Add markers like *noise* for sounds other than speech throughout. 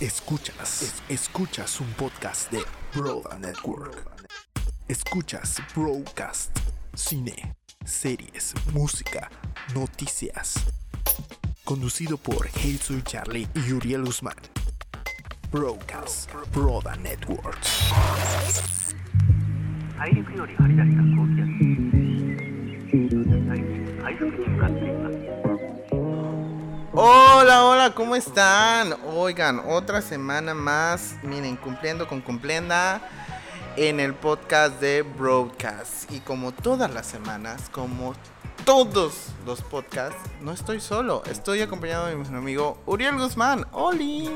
Escuchas, es- escuchas un podcast de Broda Network. Escuchas Broadcast, cine, series, música, noticias. Conducido por Hazel Charlie y Uriel Guzmán. Broadcast, Broda Network. Hola, hola, ¿cómo están? Oigan, otra semana más, miren, cumpliendo con cumplienda en el podcast de Broadcast. Y como todas las semanas, como todos los podcasts, no estoy solo, estoy acompañado de mi amigo Uriel Guzmán. ¡Oli!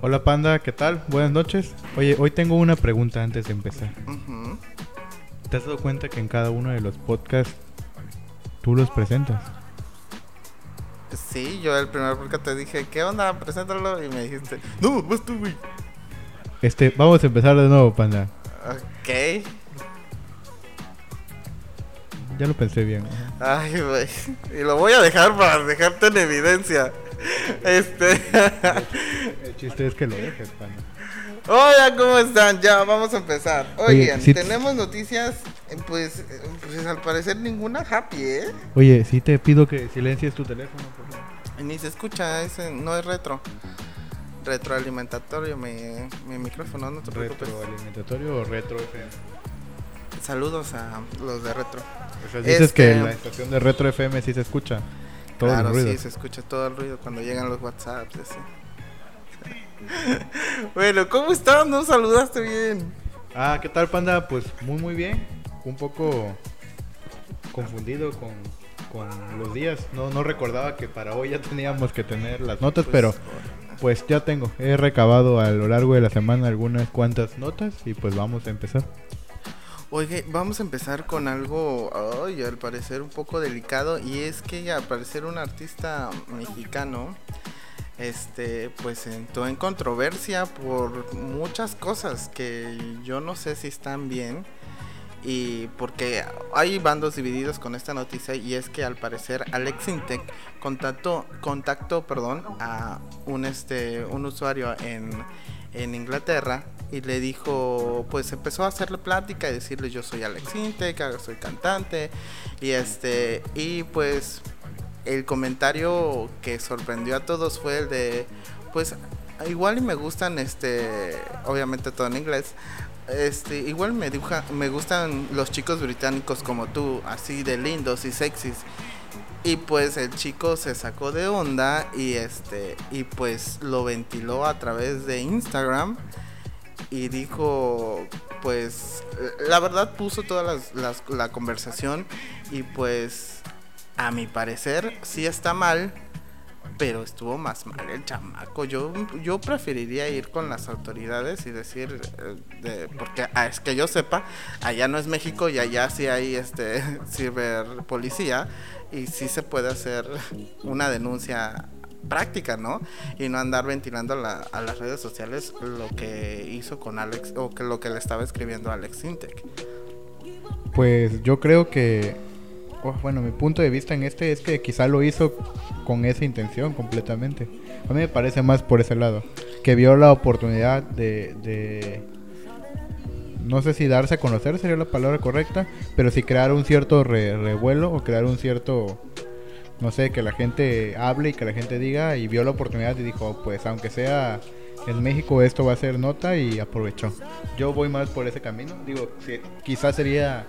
Hola Panda, ¿qué tal? Buenas noches. Oye, hoy tengo una pregunta antes de empezar. ¿Te has dado cuenta que en cada uno de los podcasts tú los presentas? Sí, yo el primer podcast te dije, ¿qué onda? Preséntalo. Y me dijiste, no, vas tú, güey. Este, vamos a empezar de nuevo, Panda. Ok. Ya lo pensé bien. Ay, güey. Y lo voy a dejar para dejarte en evidencia. Este. El chiste es que lo dejes, Panda. Hola, ¿cómo están? Ya, vamos a empezar. Oye, Oigan, sí- tenemos noticias, pues, eh, pues al parecer ninguna happy, ¿eh? Oye, sí te pido que silencies tu teléfono, por favor. Ni se escucha, ese no es retro. Retroalimentatorio mi, mi micrófono, no te preocupes. ¿Retroalimentatorio o retro FM? Saludos a los de retro. O sea, dices Este- que la estación de retro FM sí se escucha. Todo claro, el ruido. sí, se escucha todo el ruido cuando llegan los WhatsApps, así. *laughs* bueno, ¿cómo estás? No saludaste bien. Ah, ¿qué tal, Panda? Pues muy, muy bien. Un poco confundido con, con los días. No, no recordaba que para hoy ya teníamos que tener las notas, Pues, pero pues ya tengo. He recabado a lo largo de la semana algunas cuantas notas y pues vamos a empezar. Oye, vamos a empezar con algo, ay, al parecer un poco delicado, y es que al parecer un artista mexicano, este, pues entró en controversia por muchas cosas que yo no sé si están bien, y porque hay bandos divididos con esta noticia, y es que al parecer Alex Intec contactó, perdón, a un este, un usuario en en Inglaterra y le dijo, pues empezó a hacerle plática y decirle yo soy Alex Intec, soy cantante y este y pues el comentario que sorprendió a todos fue el de pues igual y me gustan este obviamente todo en inglés este igual me dibuja- me gustan los chicos británicos como tú así de lindos y sexys. Y pues el chico se sacó de onda y este y pues lo ventiló a través de Instagram y dijo pues la verdad puso toda la conversación y pues a mi parecer sí está mal pero estuvo más mal el chamaco. Yo, yo preferiría ir con las autoridades y decir, eh, de- porque ah, es que yo sepa, allá no es México y allá sí hay este *laughs* ciberpolicía y sí se puede hacer una denuncia práctica, ¿no? Y no andar ventilando a, la- a las redes sociales lo que hizo con Alex o que lo que le estaba escribiendo Alex Intec. Pues yo creo que, bueno, mi punto de vista en este es que quizá lo hizo con esa intención completamente. A mí me parece más por ese lado, que vio la oportunidad de, no sé si darse a conocer sería la palabra correcta, pero si crear un cierto re- revuelo o crear un cierto, no sé, que la gente hable y que la gente diga y vio la oportunidad y dijo, pues aunque sea en México esto va a ser nota y aprovechó. Yo voy más por ese camino, digo, sí, quizás sería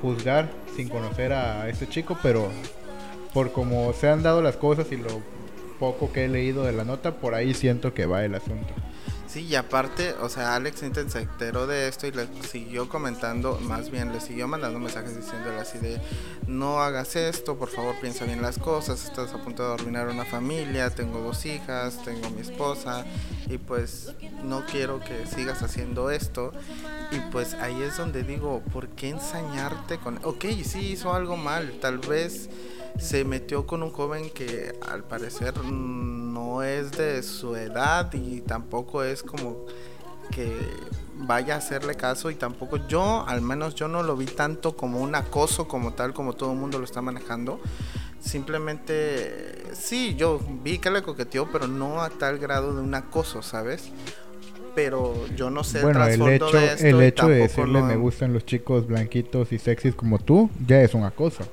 juzgar sin conocer a este chico, pero por como se han dado las cosas y lo poco que he leído de la nota, por ahí siento que va el asunto. Sí, y aparte, o sea, Alex Inten se enteró de esto y le siguió comentando, más bien le siguió mandando mensajes diciéndole así de, no hagas esto, por favor piensa bien las cosas, estás a punto de arruinar una familia, tengo dos hijas, tengo mi esposa y pues no quiero que sigas haciendo esto. Y pues ahí es donde digo, ¿por qué ensañarte con... Ok, sí hizo algo mal, tal vez se metió con un joven que al parecer no es de su edad y tampoco es como que vaya a hacerle caso y tampoco yo, al menos yo no lo vi tanto como un acoso como tal, como todo el mundo lo está manejando. Simplemente sí, yo vi que le coqueteó, pero no a tal grado de un acoso, ¿sabes? Pero yo no sé Bueno, el hecho, de esto el hecho de decirle me gustan los chicos blanquitos y sexys como tú, ya es un acoso.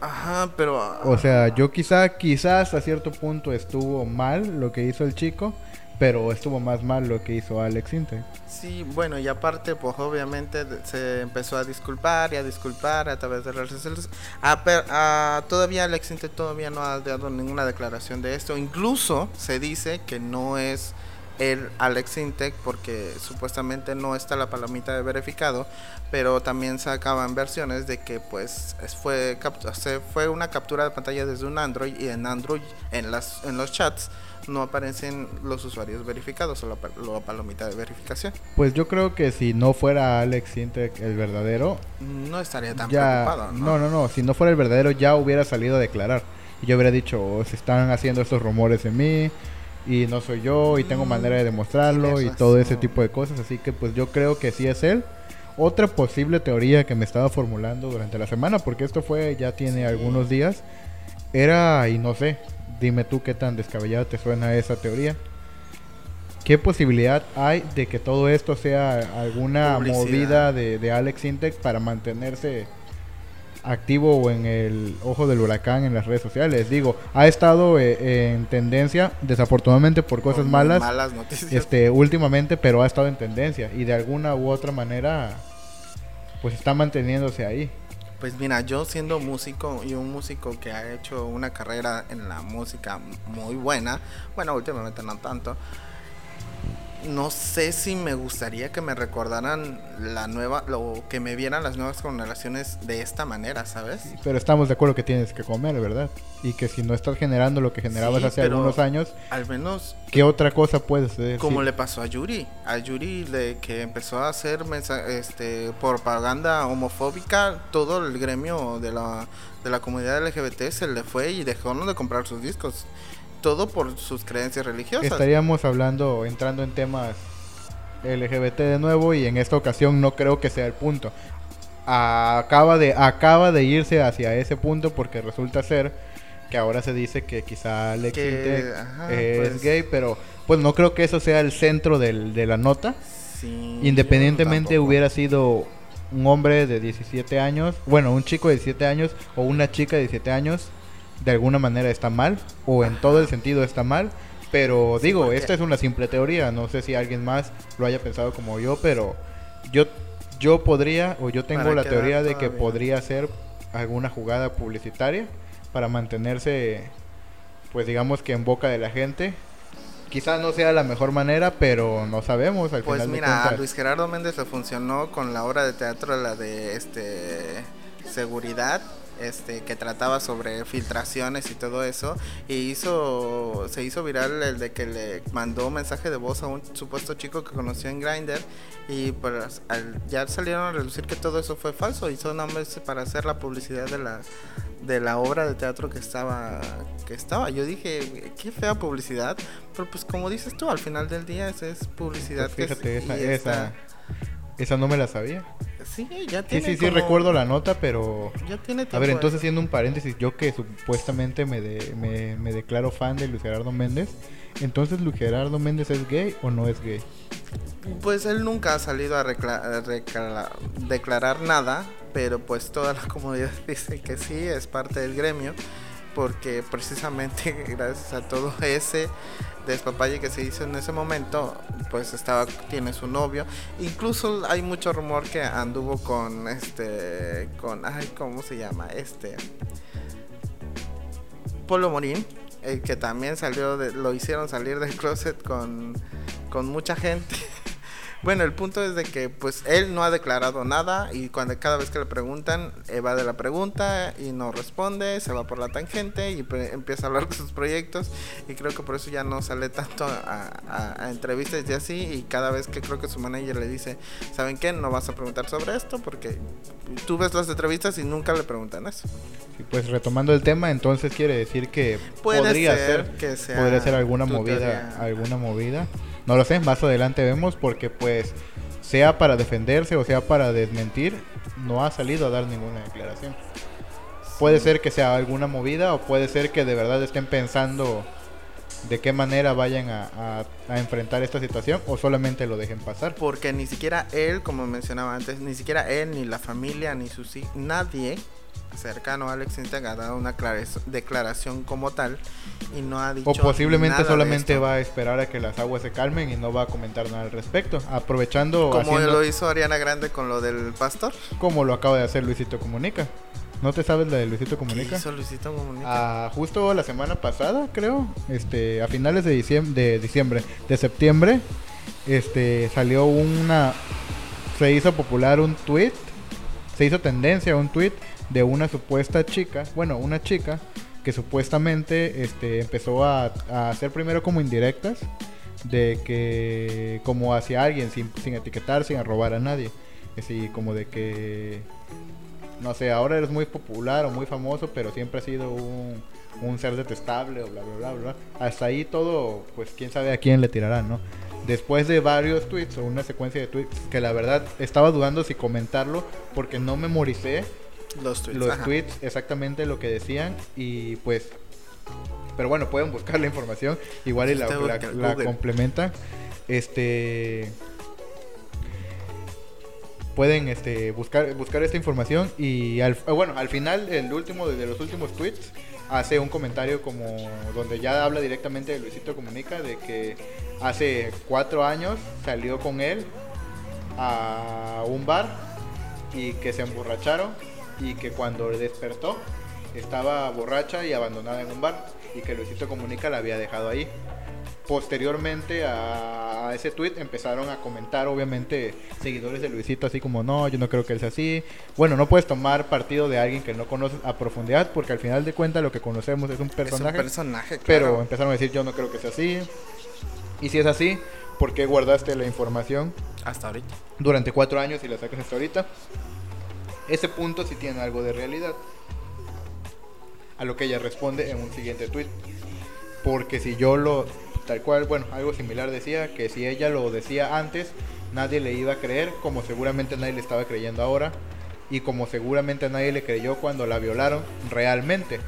Ajá, pero... ah, O sea, yo quizá, quizás a cierto punto estuvo mal lo que hizo el chico, pero estuvo más mal lo que hizo Alex Intec. Sí, bueno, y aparte, pues obviamente se empezó a disculpar y a disculpar a través de redes sociales. Ah, per- ah, todavía Alex Intec todavía no ha dado ninguna declaración de esto. Incluso se dice que no es el Alex Intec porque supuestamente no está la palomita de verificado, pero también sacaban versiones de que pues es- fue se fue una captura de pantalla desde un Android y en Android en las en los chats no aparecen los usuarios verificados o la, pa- la palomita de verificación. Pues yo creo que si no fuera Alex Intec el verdadero, No estaría tan ya preocupado, no, ¿no? no, no, si no fuera el verdadero ya hubiera salido a declarar. Y yo hubiera dicho, "Oh, se están haciendo estos rumores en mí y no soy yo y tengo Mm, manera de demostrarlo y todo ese tipo de cosas, así que pues yo creo que sí es él. Otra posible teoría que me estaba formulando durante la semana, porque esto fue ya tiene algunos días, era, y no sé, dime tú qué tan descabellada te suena esa teoría. ¿Qué posibilidad hay de que todo esto sea alguna Publicidad. movida de, de Alex Intec para mantenerse activo o en el ojo del huracán en las redes sociales? Digo, ha estado eh, en tendencia, desafortunadamente por cosas malas, malas noticias. este últimamente, pero ha estado en tendencia y de alguna u otra manera pues está manteniéndose ahí. Pues mira, yo siendo músico y un músico que ha hecho una carrera en la música muy buena, bueno, últimamente no tanto, no sé si me gustaría que me recordaran la nueva, lo que me vieran las nuevas generaciones de esta manera, ¿sabes? Pero estamos de acuerdo que tienes que comer, ¿verdad? Y que si no estás generando lo que generabas Sí, hace algunos años, Al menos ¿qué otra cosa puedes decir? como le pasó a Yuri, a Yuri le, que empezó a hacer este, propaganda homofóbica, todo el gremio de la, de la comunidad LGBT se le fue y dejó de comprar sus discos. Todo por sus creencias religiosas. Estaríamos hablando, entrando en temas LGBT de nuevo y en esta ocasión no creo que sea el punto. Acaba de, acaba de irse hacia ese punto porque resulta ser que ahora se dice que quizá Alex Que, Intec ajá, es pues- gay, pero pues no creo que eso sea el centro del- de la nota. Sí, Independientemente hubiera sido un hombre de 17 años, bueno, un chico de 17 años o una chica de 17 años, de alguna manera está mal, o en todo el sentido está mal. Pero Sí, digo, porque- esta es una simple teoría, no sé si alguien más lo haya pensado como yo, pero yo, yo podría, o yo tengo Para la teoría de que podría ser alguna jugada publicitaria para mantenerse, pues digamos que en boca de la gente. Quizás no sea la mejor manera, pero no sabemos al Pues final mira, a. Luis Gerardo Méndez le funcionó con la obra de teatro, la de este seguridad, este que trataba sobre filtraciones y todo eso, y hizo se hizo viral el de que le mandó mensaje de voz a un supuesto chico que conoció en Grindr y pues al- ya salieron a relucir que todo eso fue falso son nombres para hacer la publicidad de la de la obra de teatro que estaba que estaba. Yo dije, qué fea publicidad, pero pues como dices tú, al final del día es publicidad Pues que es- esa, y esa, está- esa no me la sabía. Sí, ya Sí, tiene sí, sí, como- recuerdo la nota, pero... Ya tiene A ver, tiempo entonces haciendo un paréntesis, yo que supuestamente me, de- me, me declaro fan de Luis Gerardo Méndez, entonces Luis Gerardo Méndez es gay o no es gay? Pues él nunca ha salido a, recla- a declarar nada, pero pues toda la comunidad *laughs* dice que sí, es parte del gremio, porque precisamente *laughs* gracias a todo ese despapalle que se hizo en ese momento, pues estaba tiene su novio. Incluso hay mucho rumor que anduvo con este con ay, ¿cómo se llama? Este Polo Morín, el que también salió de, lo hicieron salir del closet con, con mucha gente. Bueno, el punto es de que pues él no ha declarado nada y cuando cada vez que le preguntan evade la pregunta y no responde, se va por la tangente y pre- empieza a hablar de sus proyectos y creo que por eso ya no sale tanto a, a- a entrevistas y así y cada vez que creo que su manager le dice, ¿saben qué? No vas a preguntar sobre esto porque tú ves las entrevistas y nunca le preguntan eso. Y pues retomando el tema, entonces quiere decir que Puede podría ser ser, que sea podría ser alguna movida, alguna movida. No lo sé, más adelante vemos porque pues sea para defenderse o sea para desmentir, no ha salido a dar ninguna declaración. Puede ser que sea alguna movida o puede ser que de verdad estén pensando de qué manera vayan a, a- a enfrentar esta situación o solamente lo dejen pasar. Porque ni siquiera él, como mencionaba antes, ni siquiera él, ni la familia, ni sus hijos, nadie cercano a Alex Integ ha dado una declaración como tal y no ha dicho O posiblemente nada solamente va a esperar a que las aguas se calmen y no va a comentar nada al respecto. Aprovechando como haciendo- lo hizo Ariana Grande con lo del pastor. como lo acaba de hacer Luisito Comunica. ¿No te sabes la de Luisito ¿Qué Comunica? hizo Luisito Comunica? Ah, justo la semana pasada, creo, este, a finales de diciembre, de diciembre, de septiembre, este, salió una, se hizo popular un tweet, se hizo tendencia un tweet de una supuesta chica, bueno, una chica que supuestamente, este, empezó a, a hacer primero como indirectas de que, como hacia alguien sin, sin etiquetar, sin arrobar a nadie, así como de que no sé, ahora eres muy popular o muy famoso, pero siempre has sido un, un ser detestable o bla, bla, bla, bla. Hasta ahí todo, pues quién sabe a quién le tirarán, ¿no? Después de varios tweets o una secuencia de tweets que la verdad estaba dudando si comentarlo porque no memoricé los tweets. los ajá. tweets exactamente lo que decían y pues pero bueno pueden buscar la información igual y la, la- complementan este pueden este buscar buscar esta información y al, eh, bueno al final el último de los últimos tweets hace un comentario como donde ya habla directamente de Luisito Comunica de que hace cuatro años salió con él a un bar y que se emborracharon y que cuando despertó estaba borracha y abandonada en un bar y que Luisito Comunica la había dejado ahí. Posteriormente a, ese tweet empezaron a comentar obviamente seguidores de Luisito así como no, yo no creo que él sea así. Bueno, no puedes tomar partido de alguien que no conoces a profundidad porque al final de cuentas lo que conocemos es un Es un personaje. personaje, Pero claro. empezaron a decir yo no creo que sea así. Y si es así, ¿por qué guardaste la información Hasta ahorita. durante cuatro años y la sacas hasta ahorita. Ese punto sí tiene algo de realidad. A lo que ella responde en un siguiente tweet. Porque si yo lo, tal cual, bueno, algo similar decía, que si ella lo decía antes, nadie le iba a creer, como seguramente nadie le estaba creyendo ahora, y como seguramente nadie le creyó cuando la violaron realmente.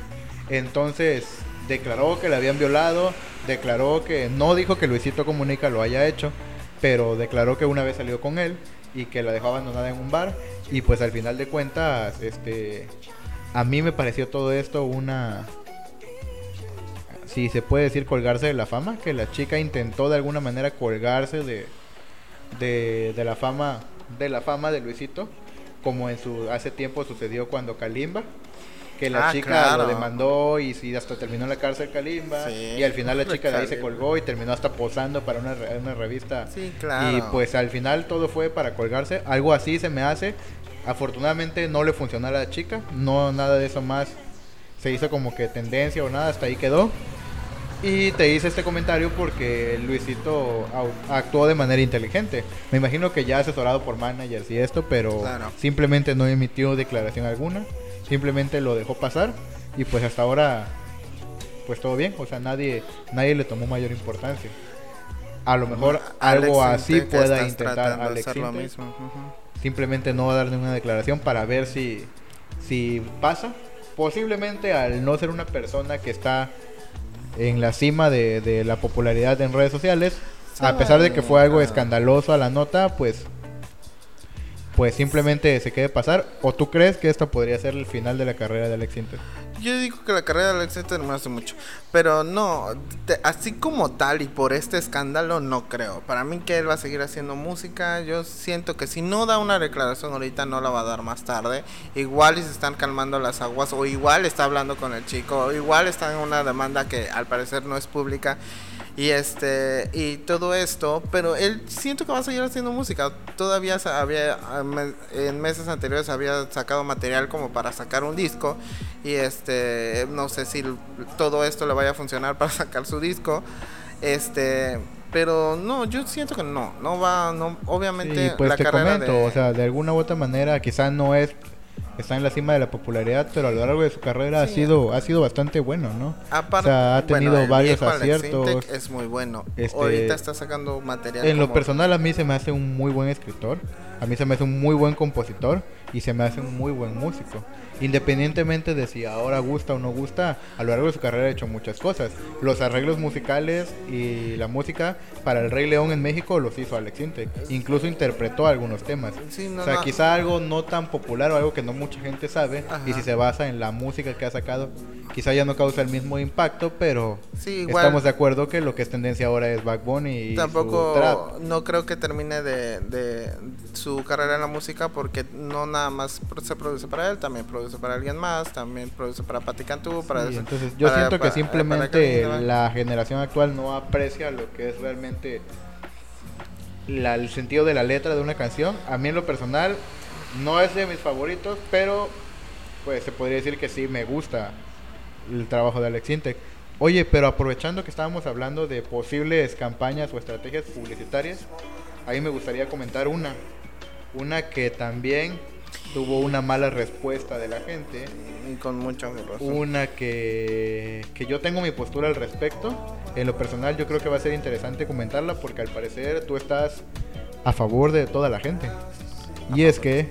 Entonces, declaró que la habían violado, declaró que no dijo que Luisito Comunica lo haya hecho, pero declaró que una vez salió con él y que la dejó abandonada en un bar. Y pues al final de cuentas este a mí me pareció todo esto una si se puede decir colgarse de la fama que la chica intentó de alguna manera colgarse de de, de la fama de la fama de Luisito como en su hace tiempo sucedió cuando Kalimba que la Ah, chica claro. lo demandó y sí, hasta terminó en la cárcel Kalimba Sí. y al final la *laughs* chica de ahí se colgó y terminó hasta posando para una, una revista Sí, claro. y pues al final todo fue para colgarse. Algo así se me hace. Afortunadamente no le funcionó a la chica. No nada de eso más se hizo como que tendencia o nada. Hasta ahí quedó. Y te hice este comentario porque Luisito actuó de manera inteligente. Me imagino que ya asesorado por managers y esto, pero Claro. simplemente no emitió declaración alguna. Simplemente lo dejó pasar. Y pues hasta ahora, pues todo bien. O sea, nadie, nadie le tomó mayor importancia. A lo mejor algo Alex así pueda intentar Alex hacer lo. Simplemente no darle una declaración para ver si, si pasa. Posiblemente al no ser una persona que está en la cima de, de la popularidad en redes sociales, a pesar de que fue algo Claro. escandaloso a la nota, pues pues simplemente se quede pasar. ¿O tú crees que esto podría ser el final de la carrera de Alex Intec? Yo digo que la carrera de Alex Intec no hace mucho. Pero no, así como tal y por este escándalo, no creo. Para mí que él va a seguir haciendo música. Yo siento que si no da una declaración ahorita, no la va a dar más tarde. Igual y se están calmando las aguas. O igual está hablando con el chico. O igual está en una demanda que al parecer no es pública. Y este y todo esto, pero él siento que va a seguir haciendo música. Todavía había en meses anteriores había sacado material como para sacar un disco y este no sé si todo esto le vaya a funcionar *laughs* para sacar su disco. Este, pero no, yo siento que no, no va no obviamente Y pues la te carrera comento, de o sea, de alguna u otra manera, quizá no es está en la cima de la popularidad, pero a lo largo de su carrera ha sido ha sido bastante bueno, ¿no? Aparte, o sea, ha tenido bueno, varios aciertos. Es muy bueno. Este, Ahorita está sacando material. En lo personal a mí se me hace un muy buen escritor, a mí se me hace un muy buen compositor y se me hace un muy buen músico. Independientemente de si ahora gusta o no gusta, a lo largo de su carrera ha hecho muchas cosas. Los arreglos musicales y la música para el Rey León en México los hizo Alex Intec. Incluso interpretó algunos temas. Sí, no, o sea, no. quizá algo no tan popular o algo que no mucha gente sabe Ajá. y si se basa en la música que ha sacado, quizá ya no causa el mismo impacto, pero Sí, igual. estamos de acuerdo que lo que es tendencia ahora es Backbone y su trap. Tampoco, no creo que termine de, de su carrera en la música porque no nada más se produce para él, también produce para alguien más, también produce para Patti Cantú, para... Sí, entonces yo para- siento que simplemente para la generación actual no aprecia lo que es realmente la- el sentido de la letra de una canción. A mí en lo personal no es de mis favoritos, pero pues se podría decir que sí me gusta el trabajo de Alex Intec. Oye, pero aprovechando que estábamos hablando de posibles campañas o estrategias publicitarias, a mí me gustaría comentar una. Una que también tuvo una mala respuesta de la gente. Y con mucha razón. Una que, que yo tengo mi postura al respecto. En lo personal yo creo que va a ser interesante comentarla porque al parecer tú estás a favor de toda la gente. Y es que,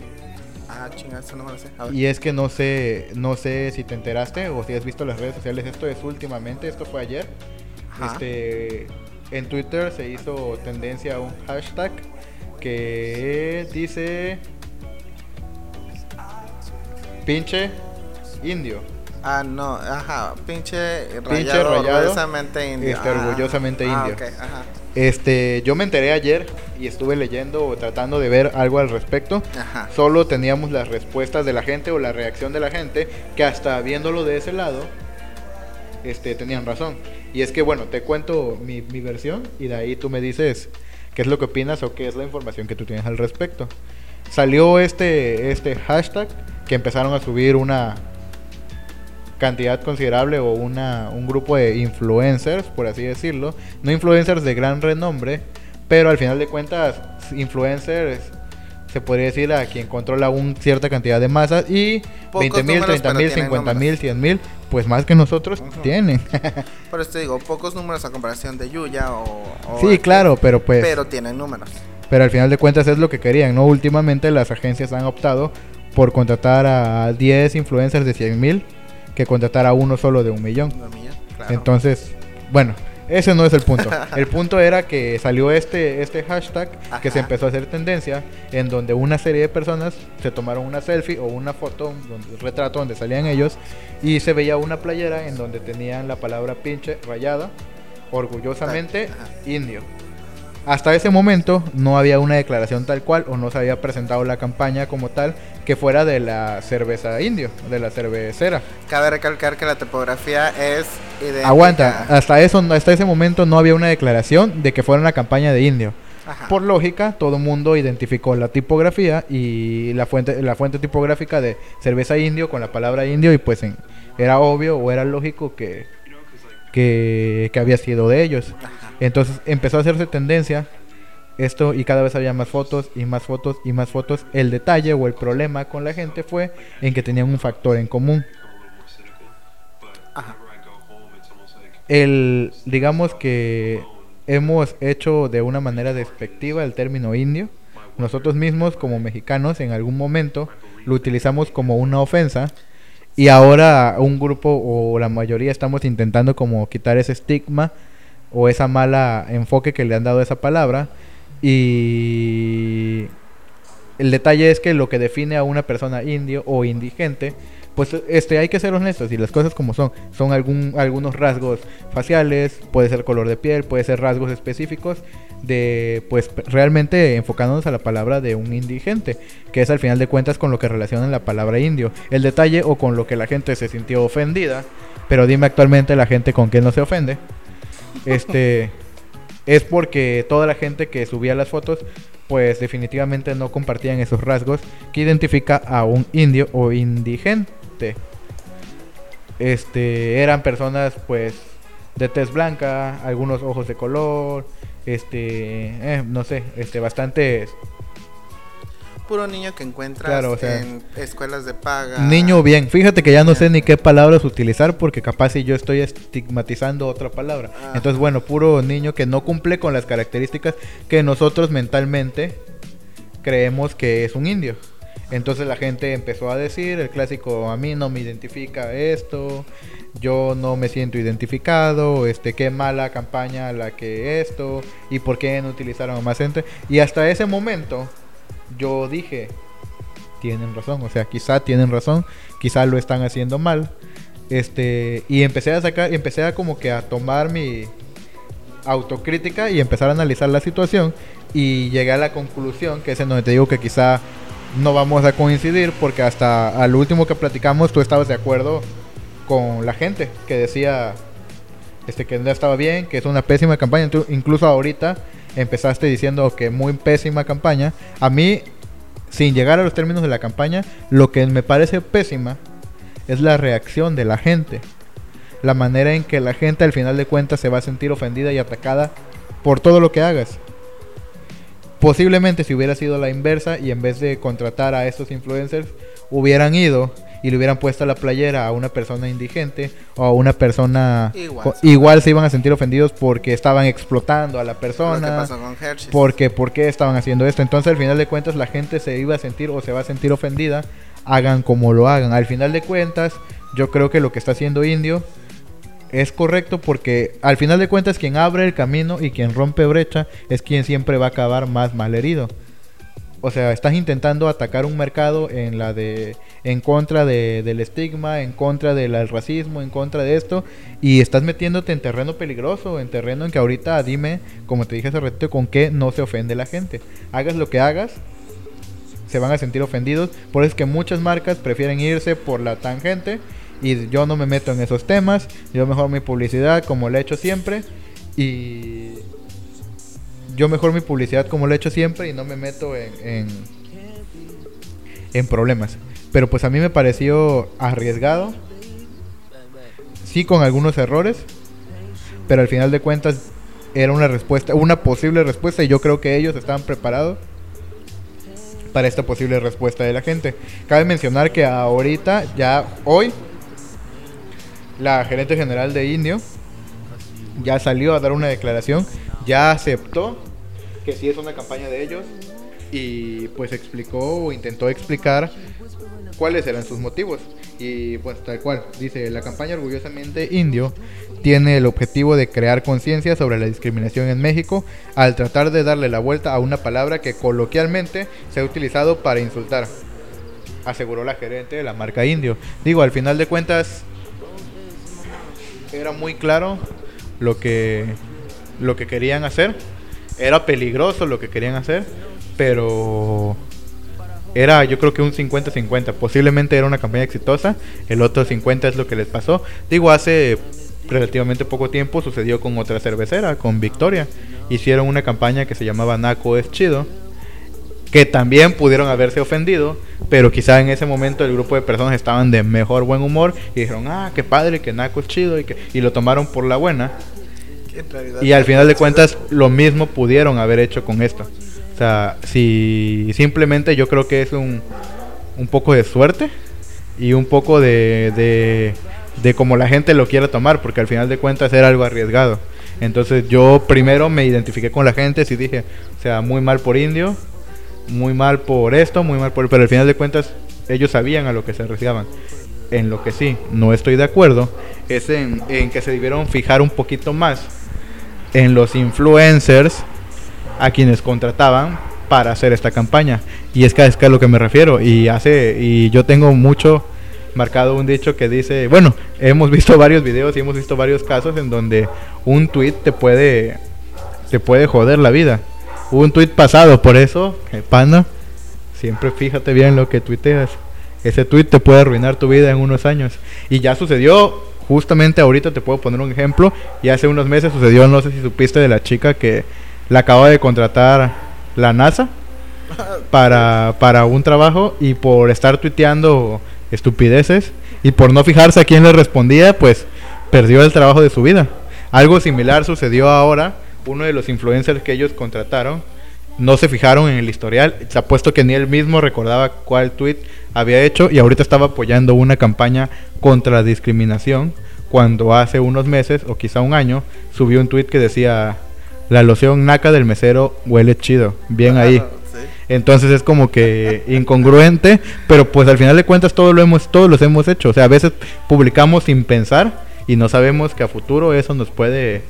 Ah, chinga, eso no me lo sé. A ver. y es que no sé, no sé si te enteraste o si has visto las redes sociales. Esto es últimamente, esto fue ayer. Ajá. Este, en Twitter se hizo tendencia a un hashtag que dice pinche indio. Ah, no, ajá, pinche rayado, Pinche rayado, orgullosamente indio. este, Ah, orgullosamente ah, indio. ok, ajá, Este, yo me enteré ayer y estuve leyendo o tratando de ver algo al respecto. ajá. Solo teníamos las respuestas de la gente o la reacción de la gente que hasta viéndolo de ese lado, este, tenían razón. Y es que bueno, te cuento mi, mi versión y de ahí tú me dices qué es lo que opinas o qué es la información que tú tienes al respecto. Salió este, este hashtag que empezaron a subir una cantidad considerable o una, un grupo de influencers, por así decirlo. No influencers de gran renombre, pero al final de cuentas, influencers se podría decir a quien controla un cierta cantidad de masas y Pocos 20 mil, números, 30 pero mil, tienen 50 mil, números. 100 mil, pues más que nosotros tienen. *laughs* Por eso te digo, pocos números a comparación de Yuya o... o sí, este, claro, pero pues... Pero tienen números. Pero al final de cuentas es lo que querían, ¿no? Últimamente las agencias han optado por contratar a 10 influencers de 100 mil que contratar a uno solo de un millón. Claro. Entonces, bueno, ese no es el punto. *laughs* El punto era que salió este, este hashtag que se Ajá. empezó a hacer tendencia en donde una serie de personas se tomaron una selfie o una foto, un retrato donde salían ellos y se veía una playera en donde tenían la palabra pinche rayada, orgullosamente Ajá. indio. Hasta ese momento no había una declaración tal cual o no se había presentado la campaña como tal que fuera de la cerveza indio, de la cervecera. Cabe recalcar que la topografía es idéntica. Aguanta, hasta eso, hasta ese momento no había una declaración de que fuera una campaña de indio. Ajá. Por lógica, todo el mundo identificó la tipografía y la fuente, la fuente tipográfica de cerveza indio con la palabra indio y pues en- era obvio o era lógico que, que, que había sido de ellos. Ajá. Entonces empezó a hacerse tendencia esto y cada vez había más fotos y más fotos y más fotos. El detalle o el problema con la gente fue en que tenían un factor en común. Ajá. el digamos que hemos hecho de una manera despectiva el término indio. Nosotros mismos como mexicanos en algún momento lo utilizamos como una ofensa y ahora un grupo o la mayoría estamos intentando como quitar ese estigma o esa mala enfoque que le han dado a esa palabra y el detalle es que lo que define a una persona indio o indigente pues este hay que ser honestos y las cosas como son. Son algún algunos rasgos faciales puede ser color de piel puede ser rasgos específicos de pues realmente enfocándonos a la palabra de un indigente que es al final de cuentas con lo que relacionan la palabra indio. El detalle o con lo que la gente se sintió ofendida pero dime actualmente la gente con quién no se ofende. Este es porque toda la gente que subía las fotos pues definitivamente no compartían esos rasgos que identifica a un indio o indigente. Este eran personas pues de tez blanca, algunos ojos de color, este, eh, no sé, este bastante puro niño que encuentras Claro, o sea, en escuelas de paga. Niño bien, fíjate que ya no sé ni qué palabras utilizar porque capaz si yo estoy estigmatizando otra palabra. Ajá. Entonces, bueno, puro niño que no cumple con las características que nosotros mentalmente creemos que es un indio. Entonces la gente empezó a decir, el clásico, a mí no me identifica esto, yo no me siento identificado, este, qué mala campaña la que esto, y por qué no utilizaron a más gente. Y hasta ese momento yo dije, tienen razón, o sea, quizá tienen razón, quizá lo están haciendo mal. Este, y empecé a sacar, empecé a como que a tomar mi autocrítica y empezar a analizar la situación y llegué a la conclusión que es en donde te digo que quizá no vamos a coincidir porque hasta al último que platicamos tú estabas de acuerdo con la gente que decía este que no estaba bien, que es una pésima campaña, tú incluso ahorita empezaste diciendo que muy pésima campaña. A mí sin llegar a los términos de la campaña, lo que me parece pésima es la reacción de la gente. La manera en que la gente al final de cuentas se va a sentir ofendida y atacada por todo lo que hagas. Posiblemente si hubiera sido la inversa y en vez de contratar a estos influencers, hubieran ido y le hubieran puesto la playera a una persona indigente o a una persona Igual se- igual se iban a sentir ofendidos porque estaban explotando a la Lo que persona pasó con porque por qué estaban haciendo esto. Entonces al final de cuentas la gente se iba a sentir o se va a sentir ofendida, hagan como lo hagan. Al final de cuentas yo creo que lo que está haciendo Indio es correcto porque al final de cuentas quien abre el camino y quien rompe brecha es quien siempre va a acabar más mal herido. O sea, estás intentando atacar un mercado en la de en contra de, del estigma, en contra del racismo, en contra de esto y estás metiéndote en terreno peligroso, en terreno en que ahorita dime, como te dije hace rato, con qué no se ofende la gente. Hagas lo que hagas, se van a sentir ofendidos. Por eso es que muchas marcas prefieren irse por la tangente y yo no me meto en esos temas. Yo mejor mi publicidad como lo he hecho siempre y yo mejor mi publicidad como lo he hecho siempre y no me meto en, en, en problemas. Pero pues a mí me pareció arriesgado. Sí con algunos errores. Pero al final de cuentas era una respuesta, una posible respuesta y yo creo que ellos estaban preparados para esta posible respuesta de la gente. Cabe mencionar que ahorita, ya hoy, la gerente general de Indio ya salió a dar una declaración, ya aceptó que sí es una campaña de ellos y pues explicó o intentó explicar cuáles eran sus motivos. Y pues tal cual, dice, la campaña orgullosamente indio tiene el objetivo de crear conciencia sobre la discriminación en México al tratar de darle la vuelta a una palabra que coloquialmente se ha utilizado para insultar, aseguró la gerente de la marca indio. Digo, al final de cuentas era muy claro lo que lo que querían hacer. Era peligroso lo que querían hacer, pero era yo creo que un 50-50. Posiblemente era una campaña exitosa, el otro 50 es lo que les pasó. Digo, hace relativamente poco tiempo sucedió con otra cervecera, con Victoria. Hicieron una campaña que se llamaba Naco es chido, que también pudieron haberse ofendido, pero quizá en ese momento el grupo de personas estaban de mejor buen humor y dijeron, ah, qué padre, que Naco es chido, y, que, y lo tomaron por la buena. Y al final de cuentas, lo mismo pudieron haber hecho con esto. O sea, si simplemente yo creo que es un, un poco de suerte y un poco de, de, de como la gente lo quiera tomar, porque al final de cuentas era algo arriesgado. Entonces yo primero me identifiqué con la gente, y dije, o sea, muy mal por indio, muy mal por esto, muy mal por... Pero al final de cuentas ellos sabían a lo que se arriesgaban. En lo que sí, no estoy de acuerdo, es en, en que se debieron fijar un poquito más en los influencers a quienes contrataban para hacer esta campaña. Y es que es a lo que me refiero. Y hace y yo tengo mucho marcado un dicho que dice, bueno, hemos visto varios videos y hemos visto varios casos en donde un tweet te puede te puede joder la vida. Un tweet pasado, por eso, eh, pana, siempre fíjate bien lo que tuiteas. Ese tweet te puede arruinar tu vida en unos años. Y ya sucedió, justamente ahorita te puedo poner un ejemplo. Y hace unos meses sucedió, no sé si supiste de la chica que la acaba de contratar la NASA para, para un trabajo y por estar tuiteando estupideces y por no fijarse a quién le respondía, pues perdió el trabajo de su vida. Algo similar sucedió ahora. Uno de los influencers que ellos contrataron no se fijaron en el historial. Se ha que ni él mismo recordaba cuál tweet había hecho y ahorita estaba apoyando una campaña contra la discriminación cuando hace unos meses o quizá un año subió un tweet que decía la loción naca del mesero huele chido, bien ahí. Sí. Entonces es como que *laughs* incongruente, pero pues al final de cuentas todo lo hemos, todos los hemos hecho. O sea, a veces publicamos sin pensar y no sabemos que a futuro eso nos puede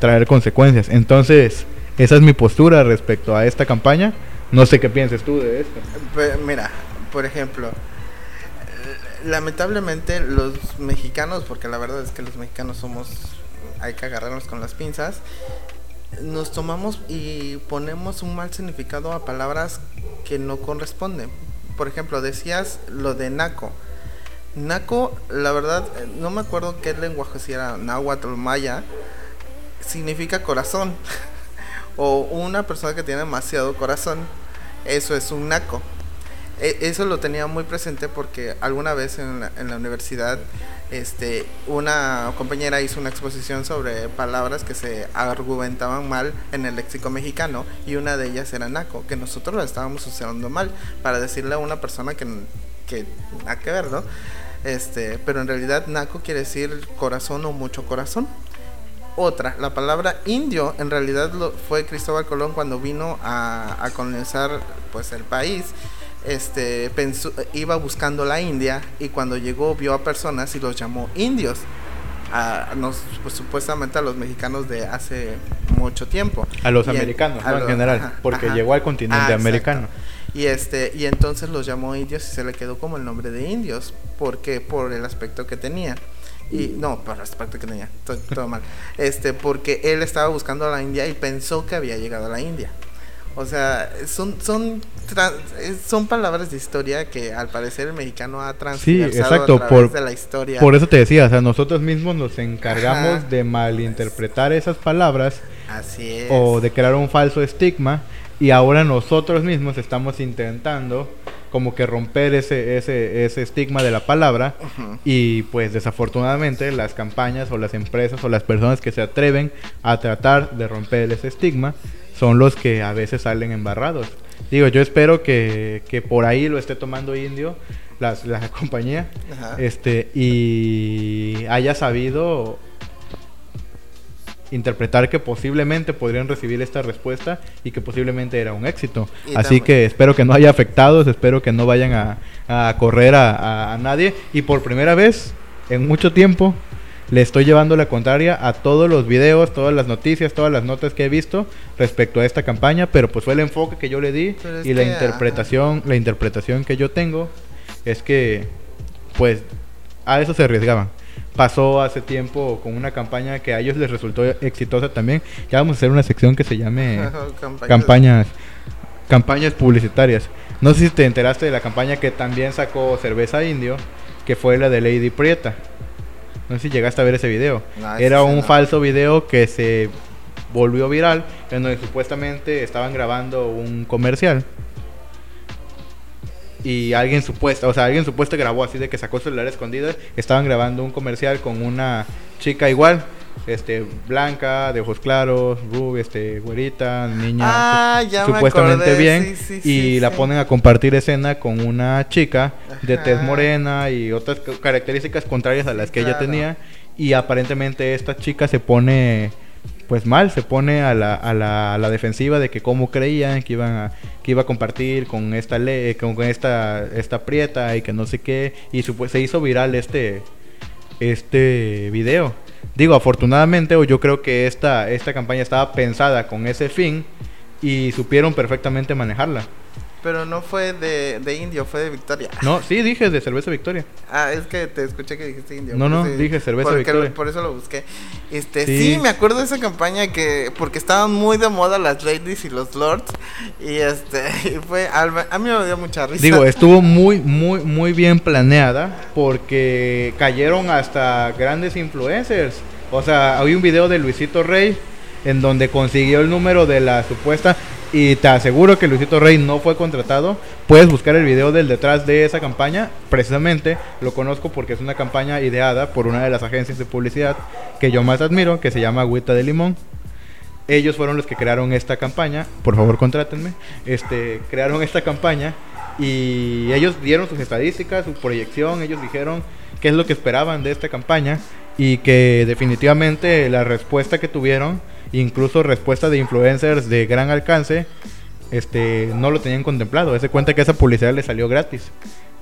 traer consecuencias. Entonces, esa es mi postura respecto a esta campaña. No sé qué pienses tú de esto. Pe- Mira, por ejemplo, eh, lamentablemente los mexicanos, porque la verdad es que los mexicanos somos, hay que agarrarnos con las pinzas, nos tomamos y ponemos un mal significado a palabras que no corresponden. Por ejemplo, decías lo de naco. Naco, la verdad, eh, no me acuerdo qué lenguaje, si era náhuatl maya, significa corazón. *laughs* o una persona que tiene demasiado corazón. Eso es un naco. E- Eso lo tenía muy presente porque alguna vez en la, universidad este, una compañera hizo una exposición sobre palabras que se argumentaban mal en el léxico mexicano y una de ellas era naco, que nosotros la estábamos usando mal para decirle a una persona que, que nada que ver, ¿no? Este, pero en realidad naco quiere decir corazón o mucho corazón. Otra, la palabra indio en realidad lo, fue Cristóbal Colón cuando vino a, a colonizar pues el país. Este pensó, iba buscando la India y cuando llegó vio a personas y los llamó indios. A, nos, pues, supuestamente a los mexicanos de hace mucho tiempo. A los Y americanos, a ¿no? en general, ajá, porque ajá. llegó al continente Ah, exacto. americano. Y este y entonces los llamó indios y se le quedó como el nombre de indios, porque por el aspecto que tenía. Y no, por el aspecto que tenía, to- todo, mal. *laughs* Este, porque él estaba buscando a la India y pensó que había llegado a la India. O sea, son son eh, son palabras de historia que al parecer el mexicano ha transversado exacto, a través por- de la historia. Por eso te decía, o sea, nosotros mismos nos encargamos Ajá. de malinterpretar esas palabras Así es. o de crear un falso estigma y ahora nosotros mismos estamos intentando como que romper ese, ese, ese estigma de la palabra y pues desafortunadamente las campañas o las empresas o las personas que se atreven a tratar de romper ese estigma son los que a veces salen embarrados. Digo, yo espero que, que por ahí lo esté tomando Indio, las- la *laughs* compañía, Ajá. este, y haya sabido interpretar que posiblemente podrían recibir esta respuesta y que posiblemente era un éxito. Y Así también- que espero que no haya afectados, espero que no vayan a, a correr a, a- a nadie y por primera vez en mucho tiempo le estoy llevando la contraria a todos los videos, todas las noticias, todas las notas que he visto respecto a esta campaña, pero pues fue el enfoque que yo le di Pero y la que, interpretación, la interpretación que yo tengo es que pues a eso se arriesgaban. Pasó hace tiempo con una campaña que a ellos les resultó exitosa también. Ya vamos a hacer una sección que se llame *laughs* Campañas- campañas campañas publicitarias. No sé si te enteraste de la campaña que también sacó Cerveza Indio, que fue la de Lady Prieta. No sé si llegaste a ver ese video. No, ese Era un no. falso video que se volvió viral, en donde supuestamente estaban grabando un comercial. Y alguien supuesto, o sea, alguien supuesto grabó así de que sacó celular escondido. Estaban grabando un comercial con una chica igual, este, blanca, de ojos claros, rubia, este, güerita, niña, Ah, ya me supuestamente acordé, bien. sí, sí, y sí, la ponen a compartir escena con una chica de tez morena y otras ca- características contrarias a las que ella tenía. Y aparentemente esta chica se pone pues mal, se pone a la, a la, a la defensiva de que cómo creían que iban a, que iba a compartir con esta ley, con con esta, esta prieta y que no sé qué. Y se hizo viral este, este video. Digo, afortunadamente, o yo creo que esta, esta campaña estaba pensada con ese fin y supieron perfectamente manejarla. Pero no fue de, de indio, fue de Victoria. No, sí, dije de cerveza Victoria. Ah, es que te escuché que dijiste indio. No, no, eso- dije cerveza lo- Victoria. por eso lo busqué. Este, Sí. sí. me acuerdo de esa campaña que porque estaban muy de moda las ladies y los lords y este *laughs* y fue a mí me dio mucha risa. Digo, estuvo muy, muy, muy bien planeada porque cayeron hasta grandes influencers. O sea, hay un video de Luisito Rey en donde consiguió el número de la supuesta y te aseguro que Luisito Rey no fue contratado. Puedes buscar el video del detrás de esa campaña. Precisamente lo conozco porque es una campaña ideada por una de las agencias de publicidad que yo más admiro, que se llama Agüita de Limón. ellos fueron los que crearon esta campaña, por favor contrátenme, este, crearon esta campaña y ellos dieron sus estadísticas, su proyección, ellos dijeron qué es lo que esperaban de esta campaña y que definitivamente la respuesta que tuvieron, incluso respuesta de influencers de gran alcance, este, no lo tenían contemplado. Ese cuenta que esa publicidad le salió gratis.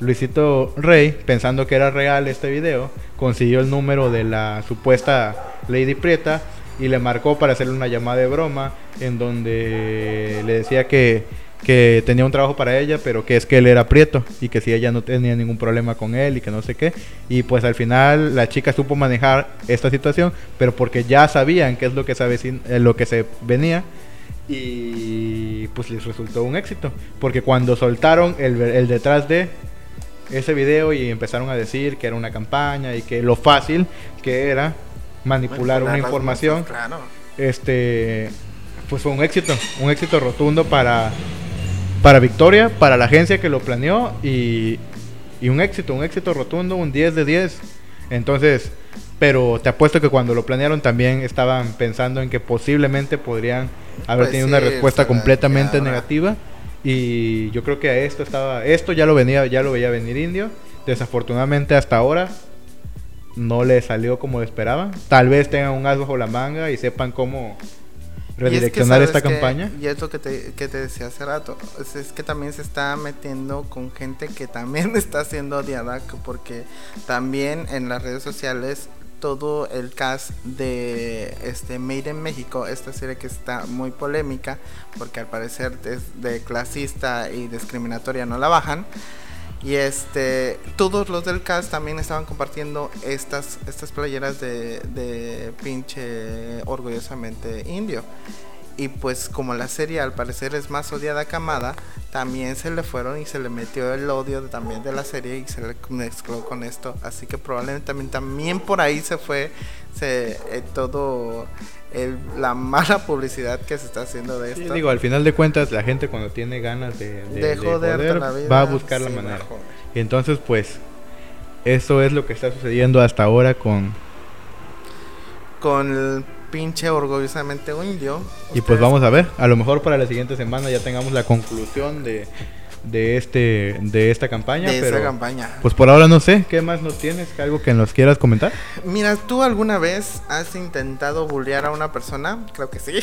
Luisito Rey, pensando que era real este video, consiguió el número de la supuesta Lady Prieta y le marcó para hacerle una llamada de broma en donde le decía que, que tenía un trabajo para ella, pero que es que él era prieto y que si ella no tenía ningún problema con él y que no sé qué. Y pues al final la chica supo manejar esta situación, pero porque ya sabían qué es lo que, se avecin- eh, lo que se venía y pues les resultó un éxito. Porque cuando soltaron el, el detrás de ese video y empezaron a decir que era una campaña y que lo fácil que era manipular una información, Claro. este pues fue un éxito, un éxito rotundo para para Victoria, para la agencia que lo planeó y, y un éxito, un éxito rotundo, un 10 de 10. Entonces, pero te apuesto que cuando lo planearon también estaban pensando en que posiblemente podrían haber Pues tenido sí, una respuesta completamente negativa y yo creo que a esto estaba esto ya lo venía ya lo veía venir Indio. Desafortunadamente hasta ahora no le salió como esperaban. Tal vez tengan un as bajo la manga y sepan cómo Y es que, redireccionar esta ¿sabes qué? campaña. Y es lo que te, que te decía hace rato. Es, es que también se está metiendo con gente que también *laughs* está siendo odiada. que- Porque también en las redes sociales todo el cast de este Made in México, esta serie que está muy polémica, porque al parecer es de clasista y discriminatoria no la bajan. Y este, todos los del cast también estaban compartiendo estas, estas playeras de, pinche orgullosamente indio. Y pues como la serie al parecer es más odiada que amada, también se le fueron y se le metió el odio también de la serie y se le mezcló con esto. Así que probablemente también, también por ahí se fue se, eh, todo el- la mala publicidad que se está haciendo de Sí, esto. digo, al final de cuentas, la gente cuando tiene ganas de, de- de de joder, la vida, va a buscar la sí, manera. joder. Y entonces, pues, eso es lo que está sucediendo hasta ahora con... Con el pinche orgullosamente indio. Y pues vamos a ver, a lo mejor para la siguiente semana ya tengamos la conclusión de, de, este, de esta campaña. de pero, esa campaña. Pues por ahora no sé, ¿qué más nos tienes? ¿Algo que nos quieras comentar? Mira, ¿tú alguna vez has intentado bullear a una persona? Creo que sí.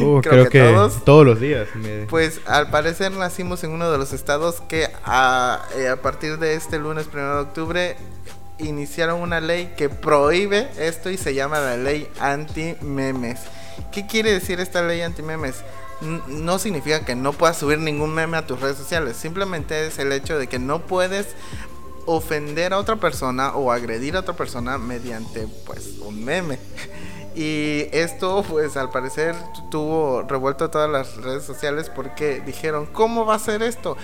Uh, *laughs* Creo creo, que que, todos. todos. los días. me- Pues al parecer nacimos en uno de los estados que a, eh, a partir de este lunes 1 de octubre iniciaron una ley que prohíbe esto y se llama la ley anti-memes. ¿Qué quiere decir esta ley anti-memes? No significa que no puedas subir ningún meme a tus redes sociales, simplemente es el hecho de que no puedes ofender a otra persona o agredir a otra persona mediante pues un meme. *laughs* Y esto pues al parecer tu- tuvo revuelto todas las redes sociales porque dijeron, ¿cómo va a ser esto?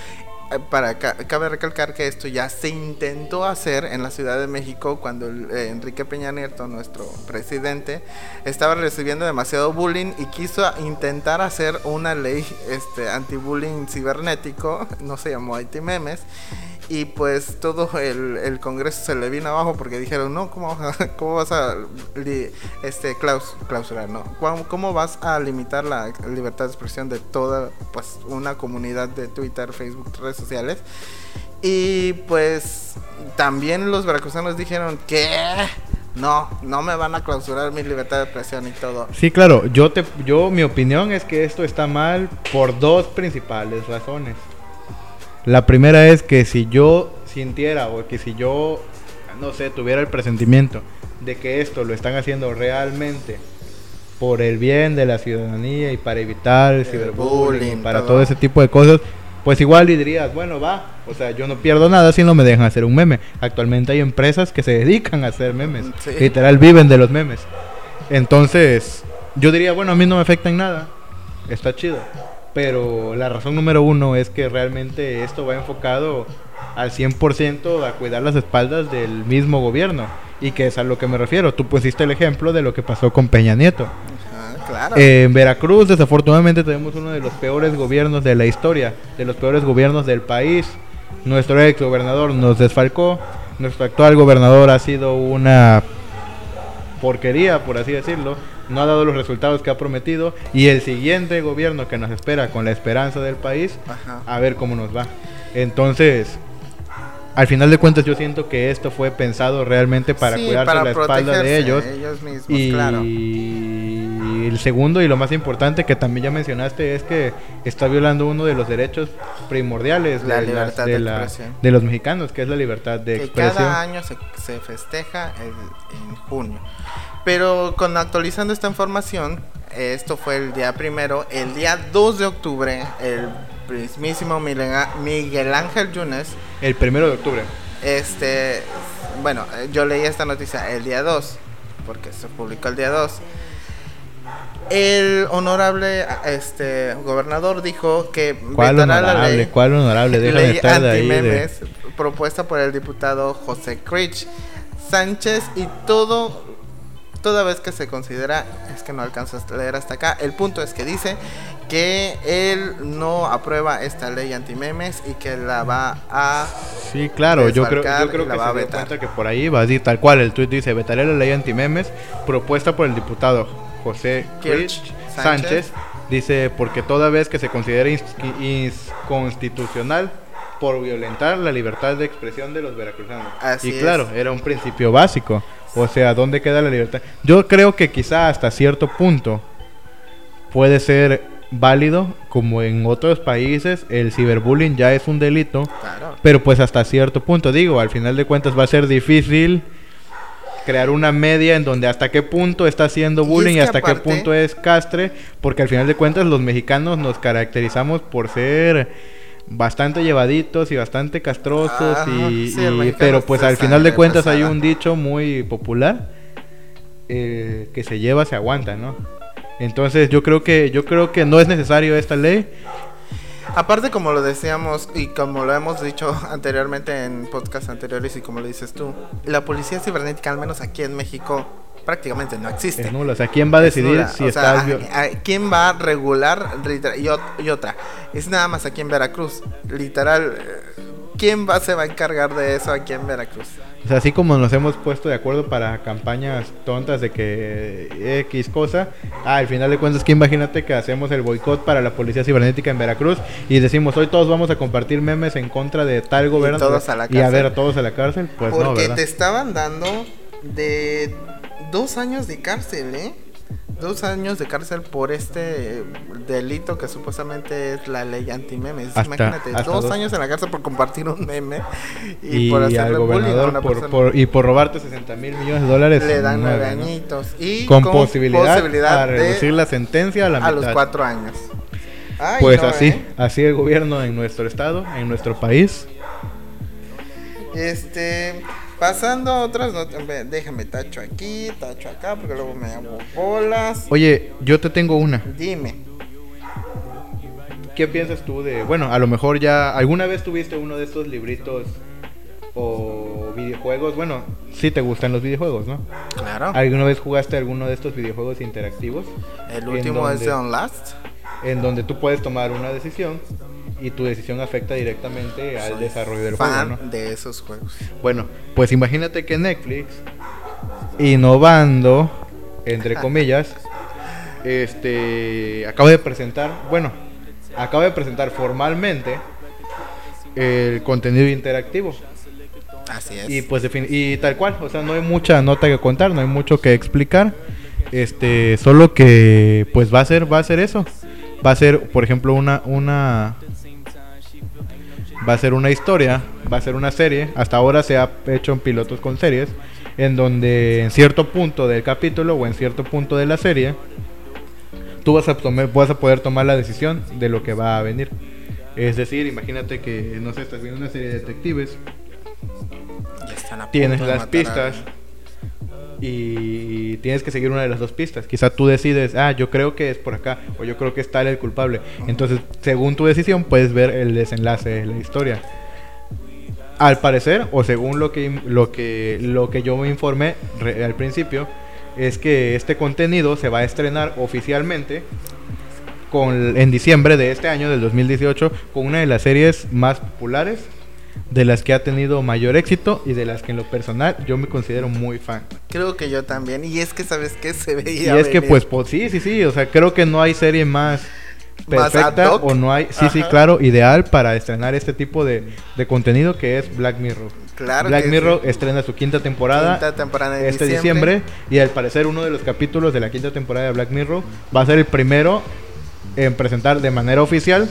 Eh, Para ca- cabe recalcar que esto ya se intentó hacer en la Ciudad de México cuando eh, Enrique Peña Nieto, nuestro presidente, estaba recibiendo demasiado bullying y quiso intentar hacer una ley este anti-bullying cibernético, *laughs* no se llamó anti-memes, y pues todo el, el Congreso se le vino abajo porque dijeron, no, ¿cómo, *laughs* cómo vas a este, claus- clausurar? No? ¿Cómo, ¿Cómo vas a limitar la libertad de expresión de toda pues, una comunidad de Twitter, Facebook, redes sociales? Y pues también los veracruzanos dijeron que no, no me van a clausurar mi libertad de expresión y todo. Sí, claro, yo, te, yo mi opinión es que esto está mal por dos principales razones. La primera es que si yo sintiera o que si yo, no sé, tuviera el presentimiento de que esto lo están haciendo realmente por el bien de la ciudadanía y para evitar el, ciberbullying, bullying, y para todo. todo ese tipo de cosas, pues igual y dirías, bueno, va, o sea, yo no pierdo nada si no me dejan hacer un meme. Actualmente hay empresas que se dedican a hacer memes, Sí. literal viven de los memes. Entonces, yo diría, bueno, a mí no me afecta en nada, está chido. Pero la razón número uno es que realmente esto va enfocado al 100% a cuidar las espaldas del mismo gobierno. Y que es a lo que me refiero. Tú pusiste el ejemplo de lo que pasó con Peña Nieto. Ajá, claro. En Veracruz, desafortunadamente, tenemos uno de los peores gobiernos de la historia, de los peores gobiernos del país. Nuestro ex gobernador nos desfalcó. Nuestro actual gobernador ha sido una porquería, por así decirlo, no ha dado los resultados que ha prometido y el siguiente gobierno que nos espera con la esperanza del país, Ajá. a ver cómo nos va. Entonces, al final de cuentas yo siento que esto fue pensado realmente para Sí, cuidarse para la espalda de ellos. ellos mismos, y claro. El segundo y lo más importante que también ya mencionaste es que está violando uno de los derechos primordiales La de, las- libertad de de la- de los mexicanos, que es la libertad de que expresión. cada año se, se festeja el- en junio. Pero con actualizando esta información, esto fue el día primero, el día 2 de octubre, el mismísimo Miguel Ángel Yunes, El primero de octubre. este, bueno, yo leí esta noticia el día 2, porque se publicó el día 2. El honorable este gobernador dijo que ¿Cuál vetará la honorable? ley ¿Cuál honorable? Ley estar de ahí. de- antimemes propuesta por el diputado José Crich Sánchez y todo toda vez que se considera es que no alcanzo a leer hasta acá el punto es que dice que él no aprueba esta ley antimemes y que la va a Sí, claro, yo creo, yo creo que a se dio cuenta que por ahí va así tal cual. El tuit dice, vetaré la ley antimemes propuesta por el diputado José Kirch Sánchez. Sánchez. Dice, porque toda vez que se considere ins- inconstitucional por violentar la libertad de expresión de los veracruzanos. Así y claro, es. era un principio básico. O sea, ¿dónde queda la libertad? Yo creo que quizá hasta cierto punto puede ser válido, como en otros países el ciberbullying ya es un delito. claro Pero pues hasta cierto punto, digo, al final de cuentas va a ser difícil crear una media en donde hasta qué punto está haciendo Y es bullying y, hasta qué punto es castre, porque al final de cuentas los mexicanos nos caracterizamos por ser bastante llevaditos y bastante castrosos Ajá, y, sí, y- pero es pues al final de cuentas hay un dicho muy popular eh, que se lleva se aguanta, ¿no? Entonces yo creo que yo creo que no es necesario esta ley. Aparte, como lo decíamos y como lo hemos dicho anteriormente en podcasts anteriores y como lo dices tú, la policía cibernética, al menos aquí en México, prácticamente no existe. Es nula. O sea, ¿quién va a decidir si O sea, estás... vio- a- a- ¿Quién va a regular? Y, y otra, es nada más aquí en Veracruz. Literal, eh, ¿quién va, se va a encargar de eso aquí en Veracruz? O sea, así como nos hemos puesto de acuerdo para campañas tontas de que X cosa, ah, al final de cuentas que imagínate que hacemos el boicot para la policía cibernética en Veracruz y decimos hoy todos vamos a compartir memes en contra de tal gobierno todos a la y a ver a todos a la cárcel, pues Porque no, ¿verdad? te estaban dando de dos años de cárcel, ¿eh? Dos años de cárcel por este delito que supuestamente es la ley antimemes. Imagínate, hasta dos, dos. años en la cárcel por compartir un meme y, Y, por hacerle bullying a gobernador una por, persona. por- y por robarte 60 mil millones de dólares le dan nueve añitos y con, posibilidad, a de- reducir la sentencia a la a mitad. los cuatro años. Ay, Pues no, así, ¿eh? así el gobierno en nuestro estado, en nuestro país. Este, pasando a otras notas, déjame tacho aquí, tacho acá, porque luego me hago bolas. Oye, yo te tengo una. Dime. ¿Qué piensas tú de, bueno, a lo mejor ya, ¿alguna vez tuviste uno de estos libritos o videojuegos? Bueno, sí te gustan los videojuegos, ¿no? Claro. ¿Alguna vez jugaste alguno de estos videojuegos interactivos? El último es donde- de On Last. En donde tú puedes tomar una decisión y tu decisión afecta directamente al Soy desarrollo del fan juego, ¿no? de esos juegos. Bueno, pues imagínate que Netflix, innovando, entre comillas, *laughs* este, acaba de presentar, bueno, acaba de presentar formalmente el contenido interactivo. Así es. Y pues y tal cual, o sea, no hay mucha nota que contar, no hay mucho que explicar. Este, solo que pues va a ser va a ser eso. Va a ser, por ejemplo, una una va a ser una historia, va a ser una serie. Hasta ahora se ha hecho en pilotos con series en donde en cierto punto del capítulo o en cierto punto de la serie tú vas a tomar, vas a poder tomar la decisión de lo que va a venir. Es decir, imagínate que no sé, estás viendo una serie de detectives Ya están a tienes las a pistas. Y tienes que seguir una de las dos pistas. Quizá tú decides, ah, yo creo que es por acá o yo creo que es tal el culpable. Entonces, según tu decisión, puedes ver el desenlace de la historia. Al parecer, o según lo que, lo que, lo que yo me informé al principio, es que este contenido se va a estrenar oficialmente con, en diciembre de este año, del 2018, con una de las series más populares de las que ha tenido mayor éxito y de las que en lo personal yo me considero muy fan. Creo que yo también. Y es que, ¿sabes qué? Se Y veía. es que pues, pues sí, sí, sí, o sea, creo que no hay serie más perfecta o no hay, sí, sí, claro, ideal para estrenar este tipo de, de contenido que es Black Mirror. Claro Black que Mirror sí. estrena su quinta temporada Quinta temporada en este diciembre. y al parecer uno de los capítulos de la quinta temporada de Black Mirror va a ser el primero en presentar de manera oficial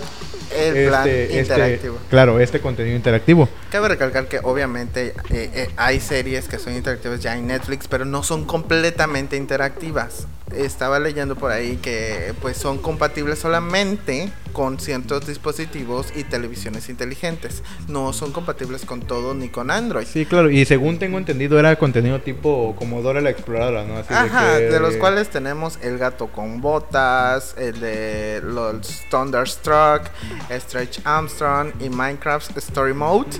El plan este, este- interactivo. claro, este contenido interactivo. Cabe recalcar que obviamente eh, eh, hay series que son interactivas ya en Netflix, pero no son completamente interactivas. Estaba leyendo por ahí que pues son compatibles solamente con ciertos dispositivos y televisiones inteligentes. No son compatibles con todo ni con Android. Sí, claro, y según tengo entendido era contenido tipo como Dora la Exploradora, ¿no? Así Ajá, que- de los cuales tenemos El Gato con Botas, el de los Thunderstruck, Stretch Armstrong y Minecraft Story Mode.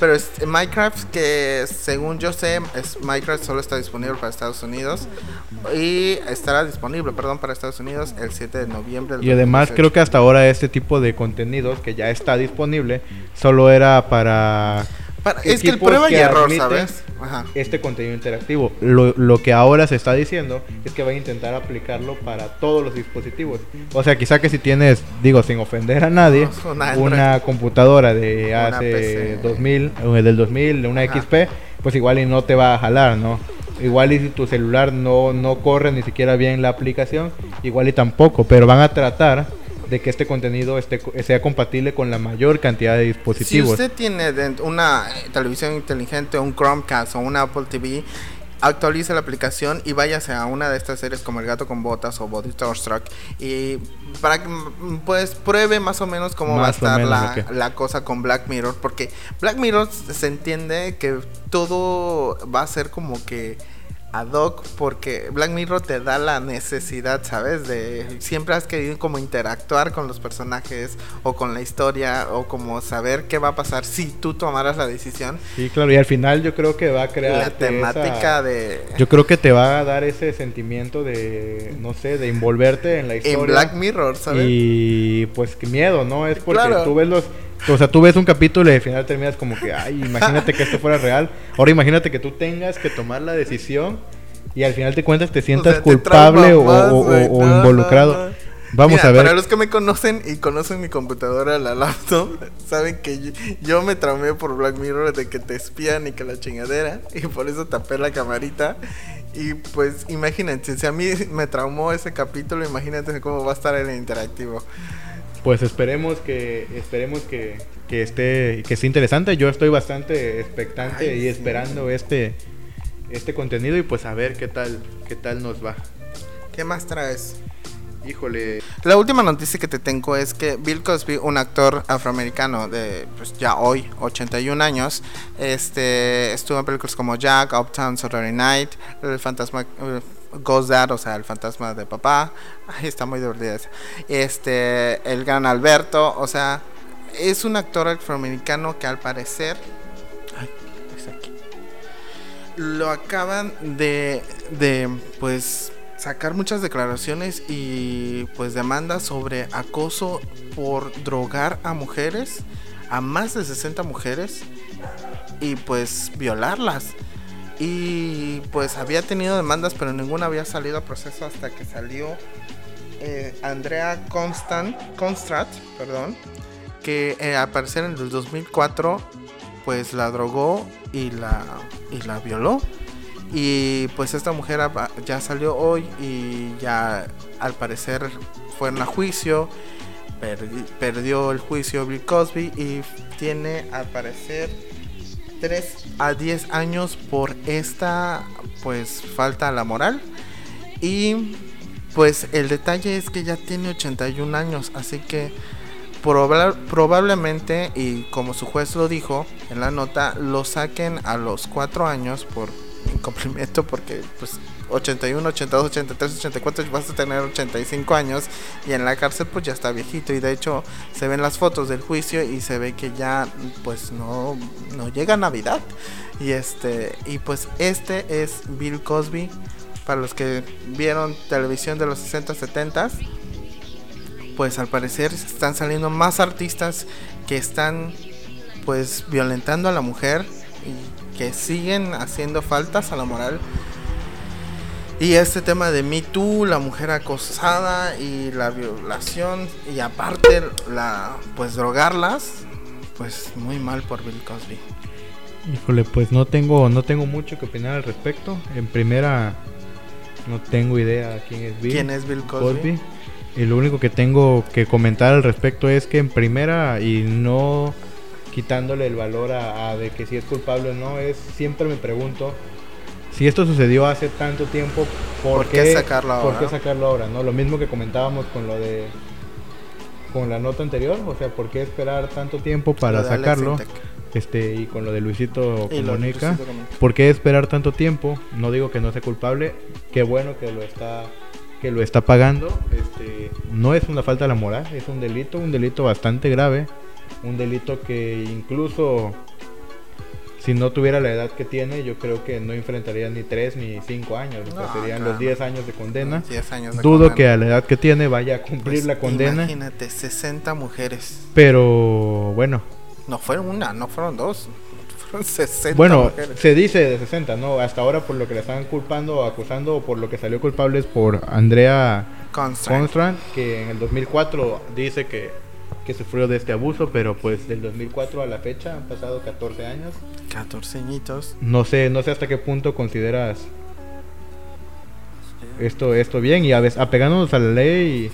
Pero es Minecraft que según yo sé, es Minecraft solo está disponible para Estados Unidos y estará disponible, perdón, para Estados Unidos el 7 de noviembre. del Y además 2018. creo que hasta ahora este tipo de contenidos que ya está disponible solo era para Para- es que el prueba y que error, admiten ¿sabes? Ajá. este contenido interactivo. Lo, lo que ahora se está diciendo es que van a intentar aplicarlo para todos los dispositivos. O sea, quizá que si tienes, digo, sin ofender a nadie, Un Android. una computadora de Una hace PC. 2000, o del 2000, una Ajá. XP, pues igual y no te va a jalar, ¿no? Igual y si tu celular no, no corre ni siquiera bien la aplicación, igual y tampoco, pero van a tratar de que este contenido esté, sea compatible con la mayor cantidad de Si dispositivos. usted tiene una eh, televisión inteligente, un Chromecast o un Apple TV, actualice la aplicación y váyase a una de estas series como El Gato con Botas o Body Starstruck y para que pues pruebe más o menos cómo va a estar menos la cosa con Black Mirror porque Black Mirror se entiende que todo va a ser como que ad hoc porque Black Mirror te da la necesidad, ¿sabes? De siempre has querido como interactuar con los personajes o con la historia o como saber qué va a pasar si tú tomaras la decisión. Sí, claro, y al final yo creo que va a crear La temática de Yo creo que te va a dar ese sentimiento de, no sé, de envolverte en la historia. en Black Mirror, ¿sabes? Y pues qué miedo, ¿no? Es porque Claro. tú ves los... O sea, tú ves un capítulo y al final terminas como que, ay, imagínate que esto fuera real. Ahora imagínate que tú tengas que tomar la decisión y al final te cuentas te sientas te culpable o, trauma más, o- o- güey. o No, involucrado. no, no. Vamos Mira, a ver. Para los que me conocen y conocen mi computadora, la laptop, *laughs* saben que yo, yo me traumé por Black Mirror de que te espían y que la chingadera. *laughs* Y por eso tapé la camarita. Y pues imagínense, si a mí me traumó ese capítulo, imagínate cómo va a estar el interactivo. Pues esperemos que esperemos que, que esté que esté interesante. Yo estoy bastante expectante Ay, y sí. esperando este este contenido y pues a ver qué tal qué tal nos va. ¿Qué más traes? Híjole, La última noticia que te tengo es que Bill Cosby, un actor afroamericano de pues ya hoy 81 años, este estuvo en películas como Jack, Uptown Saturday Night, El fantasma eh, Ghost Dad, o sea, el fantasma de papá. Ay, está muy divertida esa. Este, el gran Alberto, o sea, es un actor afroamericano que al parecer ay, está aquí. lo acaban de de pues sacar muchas declaraciones y pues demandas sobre acoso por drogar a mujeres, a más de 60 mujeres y pues violarlas. Y pues había tenido demandas, pero ninguna había salido a proceso hasta que salió eh, Andrea Constant, Constrat, perdón, que eh, al parecer en el 2004 pues la drogó y la, y la violó. Y pues esta mujer ya salió hoy y ya al parecer fueron a juicio. perdi- perdió el juicio Bill Cosby y tiene al parecer 3 a 10 años por esta pues falta a la moral. Y pues el detalle es que ya tiene 81 años, así que proba- probablemente, y como su juez lo dijo en la nota, lo saquen a los 4 años por incumplimiento, porque pues 81, 82, 83, 84 vas a tener 85 años y en la cárcel pues ya está viejito. Y de hecho se ven las fotos del juicio y se ve que ya pues no, no llega Navidad. Y este y pues este es Bill Cosby. Para los que vieron televisión de los 60, 70 pues al parecer están saliendo más artistas que están pues violentando a la mujer. Y que siguen haciendo faltas a la moral. Y este tema de Me Too, la mujer acosada y la violación y aparte la pues drogarlas, pues muy mal por Bill Cosby. Híjole, pues no tengo, no tengo mucho que opinar al respecto. En primera, no tengo idea quién es Bill. ¿Quién es Bill Cosby? Y lo único que tengo que comentar al respecto es que en primera, y no quitándole el valor a, a de que si es culpable o no, es siempre me pregunto si esto sucedió hace tanto tiempo, ¿por, ¿Por qué sacarlo ¿por ahora? qué sacarlo ahora? ¿no? Lo mismo que comentábamos con lo de con la nota anterior, o sea, ¿por qué esperar tanto tiempo para sacarlo? Este, y con lo de Luisito Comunica. ¿por qué esperar tanto tiempo? No digo que no sea culpable, qué bueno que lo está que lo está pagando. Este, no es una falta de la moral, es un delito, un delito bastante grave, un delito que incluso si no tuviera la edad que tiene, yo creo que no enfrentaría ni 3 ni 5 años, o sea, No, serían claro. los 10 años de condena. 10 años de Dudo condena. que a la edad que tiene vaya a cumplir Pues, la condena, Imagínate, 60 mujeres. pero bueno, No fueron una, no fueron dos. Fueron 60 Bueno, mujeres. se dice de 60, ¿no? Hasta ahora por lo que le están culpando o acusando o por lo que salió culpable es por Andrea Constrand. Constrand, que en el 2004 dice que, que sufrió de este abuso, pero pues del 2004 a la fecha han pasado 14 años. 14 añitos. No sé, no sé hasta qué punto consideras esto, esto bien y a veces, apegándonos a la ley,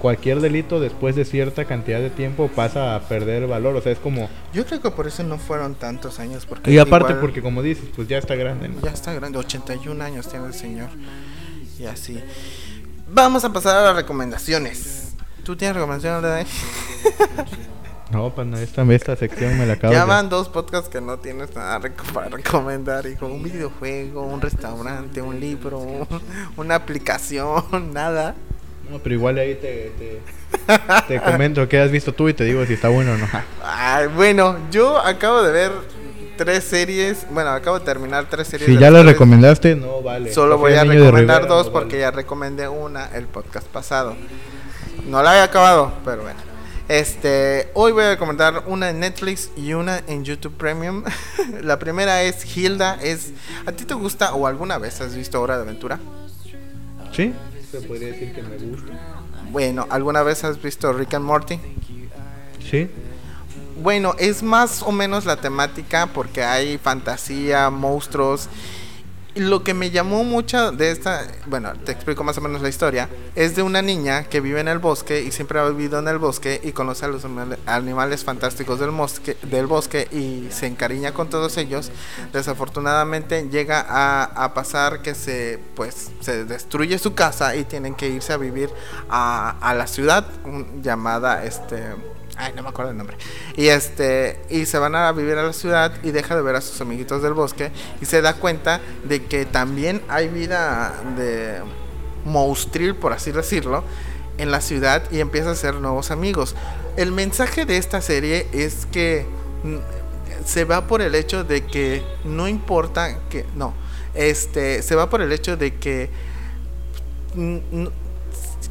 cualquier delito después de cierta cantidad de tiempo pasa a perder valor, o sea, es como... Yo creo que por eso no fueron tantos años. Porque Y aparte igual porque como dices, pues ya está grande, ¿no? Ya está grande, 81 años tiene el señor. Y así. Vamos a pasar a las recomendaciones. ¿Tú tienes recomendaciones, Leday? No, pana, esta, esta sección me la acabo Ya de... van dos podcasts que no tienes nada reco- para recomendar, hijo. Un videojuego, un restaurante, un libro, un- una aplicación, *laughs* nada. No, pero igual ahí te, te, te comento qué has visto tú y te digo si está bueno o no. Ay, bueno, yo acabo de ver tres series. Bueno, acabo de terminar tres series. Si de ya las tres. recomendaste, no vale. Solo voy a de recomendar Rivera, dos no porque vale. ya recomendé una el podcast pasado. No la había acabado, pero bueno. Este, hoy voy a recomendar una en Netflix y una en YouTube Premium. *laughs* la primera es Hilda, es ¿A ti te gusta o alguna vez has visto Hora de Aventura? Sí, se podría decir que me gusta. Bueno, ¿alguna vez has visto Rick and Morty? Sí, Bueno, es más o menos la temática porque hay fantasía, monstruos. Lo que me llamó mucho de esta, bueno, te explico más o menos la historia, es de una niña que vive en el bosque y siempre ha vivido en el bosque y conoce a los animal- animales fantásticos del, mosque, del bosque y se encariña con todos ellos. Desafortunadamente llega a, a pasar que se, pues, se destruye su casa y tienen que irse a vivir a, a la ciudad llamada, este, Ay, no me acuerdo el nombre. Y este y se van a vivir a la ciudad y deja de ver a sus amiguitos del bosque y se da cuenta de que también hay vida de monstruil, por así decirlo, en la ciudad y empieza a hacer nuevos amigos. El mensaje de esta serie es que se va por el hecho de que no importa que no, este se va por el hecho de que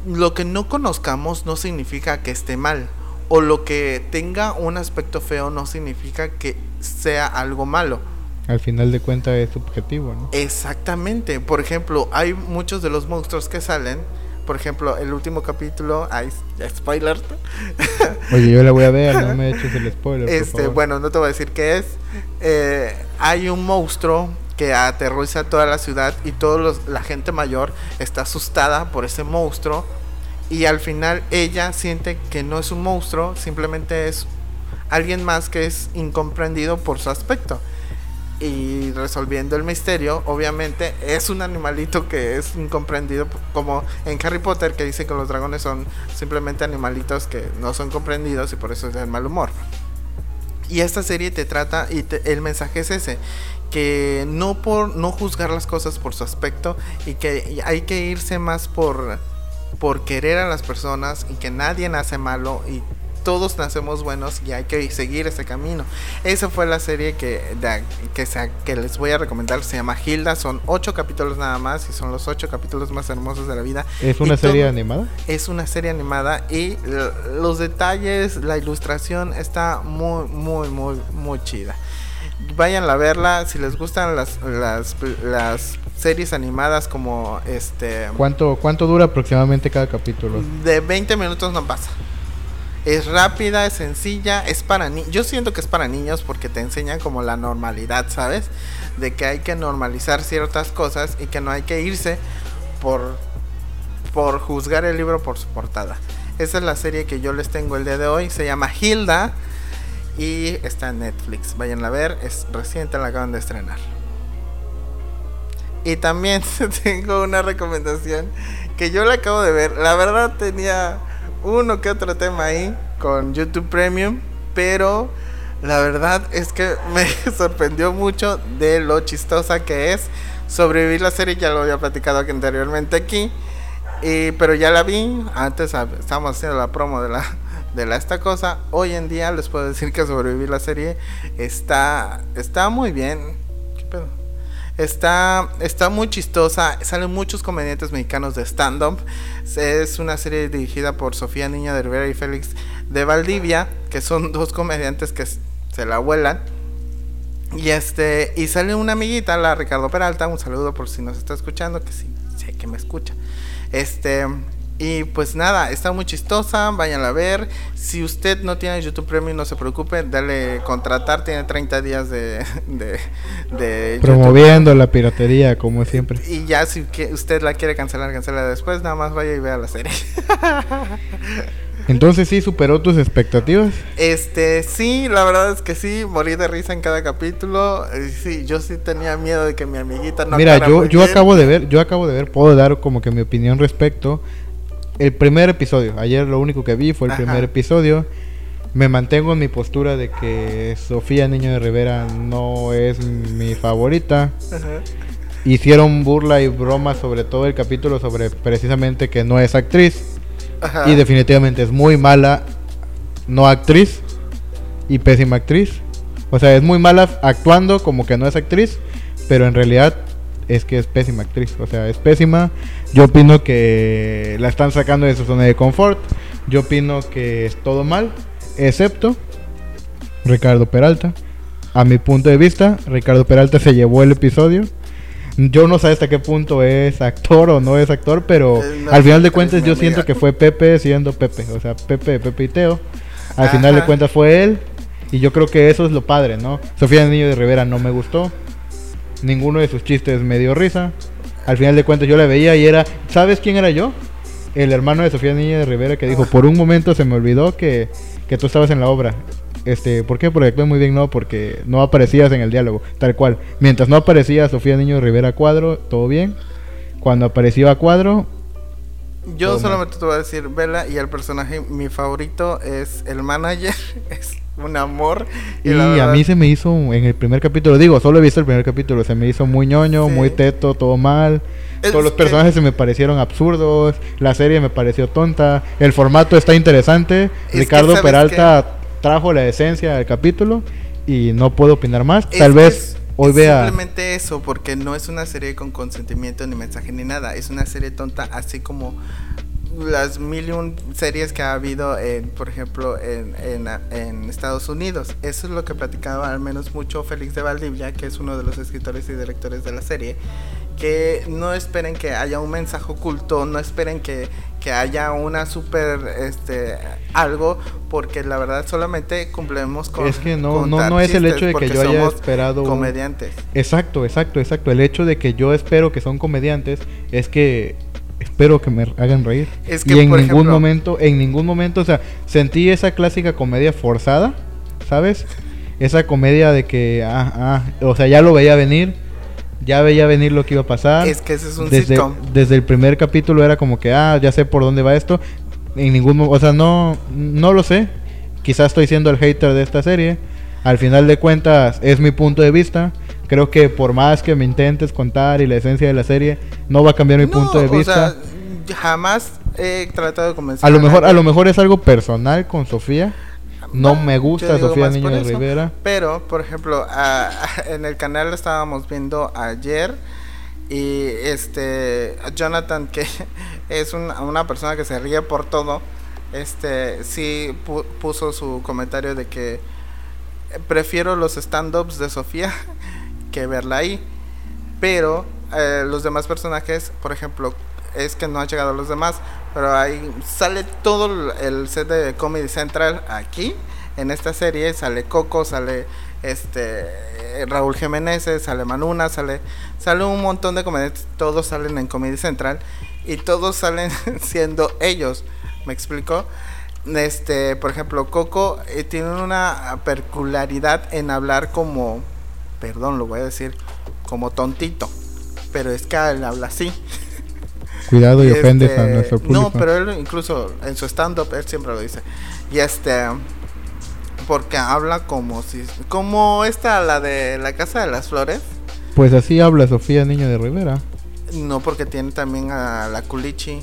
lo que no conozcamos no significa que esté mal. O lo que tenga un aspecto feo no significa que sea algo malo. al final de cuentas es subjetivo, ¿no? Exactamente. Por ejemplo, hay muchos de los monstruos que salen. Por ejemplo, el último capítulo, hay spoiler. *laughs* Oye, yo la voy a ver, no me eches el spoiler, por Este, favor. bueno, no te voy a decir qué es. Eh, hay un monstruo que aterroriza toda la ciudad y toda la gente mayor está asustada por ese monstruo. Y al final ella siente que no es un monstruo, simplemente es alguien más que es incomprendido por su aspecto. Y resolviendo el misterio, obviamente es un animalito que es incomprendido, como en Harry Potter que dice que los dragones son simplemente animalitos que no son comprendidos y por eso es del mal humor. Y esta serie te trata y te- el mensaje es ese, que no por no juzgar las cosas por su aspecto y que hay que irse más por por querer a las personas y que nadie nace malo y todos nacemos buenos y hay que seguir ese camino. Esa fue la serie que, de- que, se- que les voy a recomendar, se llama Hilda, son ocho capítulos nada más y son los ocho capítulos más hermosos de la vida. ¿Es Y una serie todo- animada? es una serie animada y los detalles, la ilustración está muy, muy, muy, muy chida. Vayan a verla si les gustan las, las, las series animadas como este ¿Cuánto, ¿Cuánto dura aproximadamente cada capítulo? de 20 minutos no pasa. Es rápida, es sencilla, es para niños. Yo siento que es para niños porque te enseñan como la normalidad, ¿sabes? De que hay que normalizar ciertas cosas y que no hay que irse por por juzgar el libro por su portada. Esa es la serie que yo les tengo el día de hoy. Se llama Hilda y está en Netflix. Vayan a ver, es reciente, la acaban de estrenar. Y también *laughs* tengo una recomendación que yo la acabo de ver. La verdad tenía uno que otro tema ahí con YouTube Premium, pero la verdad es que *laughs* me sorprendió mucho de lo chistosa que es sobrevivir la serie. Ya lo había platicado anteriormente aquí. Y, pero ya la vi, antes ah, estábamos haciendo la promo de la, de la esta cosa. Hoy en día les puedo decir que sobrevivir la serie está, está muy bien. ¿Qué pedo? Está, está muy chistosa. Salen muchos comediantes mexicanos de stand-up. Es una serie dirigida por Sofía Niña de Rivera y Félix de Valdivia, que son *laughs* dos comediantes que se la vuelan. Y este, y sale una amiguita, la Ricardo Peralta, un saludo por si nos está escuchando, que sí, sé que me escucha. Este, y pues nada, está muy chistosa, vayan a ver. Si usted no tiene YouTube Premium, no se preocupe, dale contratar, tiene 30 días de, de, de YouTube. Promoviendo la piratería, como siempre. Y ya si usted la quiere cancelar, cancela después, nada más vaya y vea la serie. *laughs* Entonces sí superó tus expectativas. Este, sí, la verdad es que sí, morí de risa en cada capítulo. Sí, yo sí tenía miedo de que mi amiguita no Mira, yo, yo bien. acabo de ver, yo acabo de ver, puedo dar como que mi opinión respecto. El primer episodio, ayer lo único que vi fue el Ajá. primer episodio. Me mantengo en mi postura de que Sofía Niño de Rivera no es mi favorita. Ajá. Hicieron burla y broma sobre todo el capítulo sobre precisamente que no es actriz. Ajá. Y definitivamente es muy mala no actriz y pésima actriz. O sea, es muy mala actuando como que no es actriz, pero en realidad es que es pésima actriz. O sea, es pésima. Yo opino que la están sacando de su zona de confort. Yo opino que es todo mal, excepto Ricardo Peralta. A mi punto de vista, Ricardo Peralta se llevó el episodio. Yo no sé hasta qué punto es actor o no es actor, pero no, al final de cuentas yo amiga. siento que fue Pepe siendo Pepe. O sea, Pepe, Pepe y Teo. Al final de cuentas fue él. Y yo creo que eso es lo padre, ¿no? Sofía Niño de Rivera no me gustó. Ninguno de sus chistes me dio risa. Al final de cuentas yo la veía y era... ¿Sabes quién era yo? El hermano de Sofía Niño de Rivera que dijo, por un momento se me olvidó que, que tú estabas en la obra. Este, ¿Por qué? Porque actué muy bien, no, porque no aparecías en el diálogo, tal cual. Mientras no aparecía Sofía Niño de Rivera a cuadro, todo bien. Cuando apareció a cuadro, Yo solamente te voy a decir, Vela, y el personaje, mi favorito es el manager, *laughs* es *laughs* un amor. Y, a mí se me hizo en el primer capítulo, digo, solo he visto el primer capítulo, se me hizo muy ñoño, Sí. muy teto, todo mal. Es Todos los que- personajes se me parecieron absurdos, la serie me pareció tonta, el formato está interesante. Ricardo ¿sabes Peralta trajo la esencia del capítulo y no puedo opinar más. Tal vez hoy vea Simplemente eso, porque no es una serie con consentimiento ni mensaje ni nada. Es una serie tonta, así como las mil y un series que ha habido, en, por ejemplo, en, en, en Estados Unidos. Eso es lo que platicaba al menos mucho Félix de Valdivia, que es uno de los escritores y directores de la serie. Que no esperen que haya un mensaje oculto, no esperen que, que haya una super este algo, porque la verdad solamente cumplimos con. Es que no- no- no es el hecho de que yo haya esperado un- comediantes. Exacto, exacto, exacto. El hecho de que yo espero que son comediantes es que espero que me hagan reír. Es que, y en por ningún ejemplo- momento, en ningún momento, o sea, sentí esa clásica comedia forzada, ¿sabes? Esa comedia de que, ah, ah, o sea, ya lo veía venir, ya veía venir lo que iba a pasar. Es que ese es un desde, sitcom. desde el primer capítulo era como que, ah, ya sé por dónde va esto. En ningún o sea, no, no lo sé. Quizás estoy siendo el hater de esta serie. Al final de cuentas, es mi punto de vista. Creo que por más que me intentes contar y la esencia de la serie, no va a cambiar mi No, punto de o vista. sea, jamás he tratado de convencer A lo mejor, a lo mejor es algo personal con Sofía. No me gusta Sofía Niño de eso. Rivera. Pero, por ejemplo, a- *laughs* en el canal lo estábamos viendo ayer y este Jonathan, que *laughs* es una, una persona que se ríe por todo, este sí pu- puso su comentario de que prefiero los stand-ups de Sofía que verla ahí. Pero eh, los demás personajes, por ejemplo, es que no han llegado los demás, pero ahí sale todo el- set de Comedy Central aquí en esta serie, sale Coco, sale este Raúl Jiménez, sale Manuna, sale sale un montón de comediantes, todos salen en Comedy Central y todos salen *laughs* siendo ellos, ¿me explico? Este, por ejemplo, Coco eh, tiene una peculiaridad en hablar como, perdón, lo voy a decir, como tontito, pero es que él habla así. Cuidado y Este, ofendes a nuestro público. No, pero él incluso en su stand-up, él siempre lo dice. Y este, porque habla como si, como esta, la de la Casa de las Flores. Pues así habla Sofía Niño de Rivera. No, porque tiene también a la Culichi.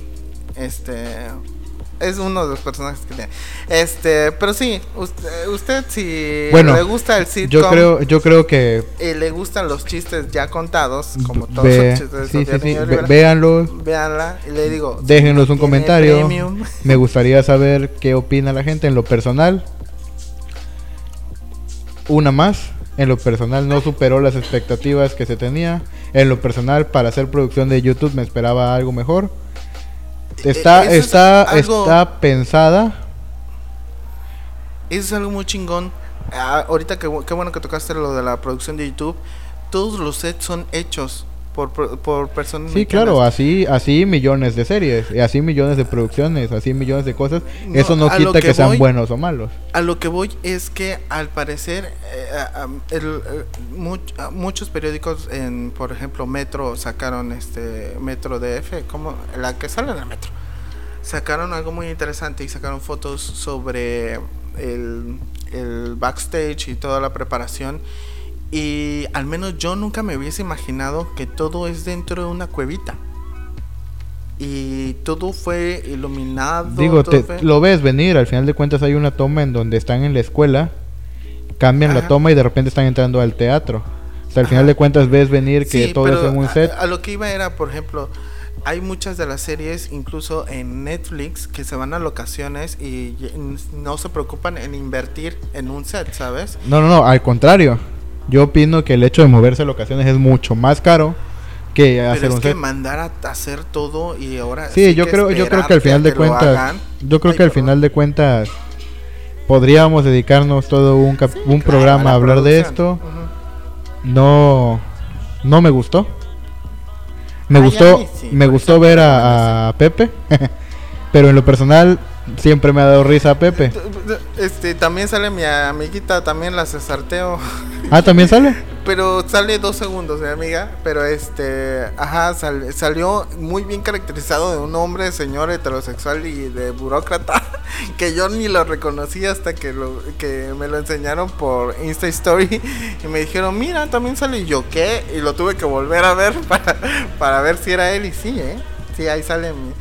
Este. Es uno de los personajes que tiene. Este, pero sí, usted, usted si Bueno, le gusta el sitcom Yo creo, yo creo que y le gustan los chistes ya contados, como todos ve- los chistes de sí, sí, Rivera, véanla y le digo, déjenos no un comentario. premium, *laughs* Me gustaría saber qué opina la gente en lo personal. Una más, en lo personal no superó las expectativas que se tenía. En lo personal, para hacer producción de YouTube me esperaba algo mejor. Está, Eh, eso es está, algo- está pensada. Eso es algo muy chingón. Ah, ahorita que qué bueno que tocaste lo de la producción de YouTube. Todos los sets son hechos por, por, personas Sí, mexicanas. claro, así, así millones de series, y así millones de producciones, así millones de cosas. No, Eso no quita que, que sean buenos o malos. A lo que voy es que al parecer eh, el, eh, much- muchos periódicos en, por ejemplo, Metro sacaron este Metro DF, como la que sale en el Metro. Sacaron algo muy interesante y sacaron fotos sobre el, el backstage y toda la preparación. Y al menos yo nunca me hubiese imaginado que todo es dentro de una cuevita. Y todo fue iluminado. Digo, todo te- fue- lo ves venir, al final de cuentas hay una toma en donde están en la escuela, cambian la toma y de repente están entrando al teatro. O sea, al final Ajá. de cuentas ves venir que Sí, todo es en un a- set. A, lo que iba era, por ejemplo, hay muchas de las series, incluso en Netflix, que se van a locaciones y no se preocupan en invertir en un set, ¿sabes? No, no, no, al contrario. Yo opino que el hecho de moverse a locaciones es mucho más caro que Pero hacer es un que set. mandar a hacer todo y ahora. Sí, yo creo, yo creo que al final de cuentas, yo creo que al final de cuentas podríamos dedicarnos todo un, cap- un programa a hablar de esto. No, no me gustó. Me Ay, gustó, mí sí, me gustó ver a Pepe, *laughs* pero en lo personal siempre me ha dado risa a Pepe. Este, también sale mi amiguita, también la cesarteo. Ah, también sale. *laughs* Pero sale dos segundos, mi amiga. Pero este, ajá, sal- salió muy bien caracterizado de un hombre, señor heterosexual y de burócrata. *laughs* Que yo ni lo reconocí hasta que, lo, que me lo enseñaron por Insta Story. Y me dijeron, mira, también sale. Y yo, ¿qué? Y lo tuve que volver a ver *laughs* para, para ver si era él. Y sí, ¿eh? Sí, ahí sale mi.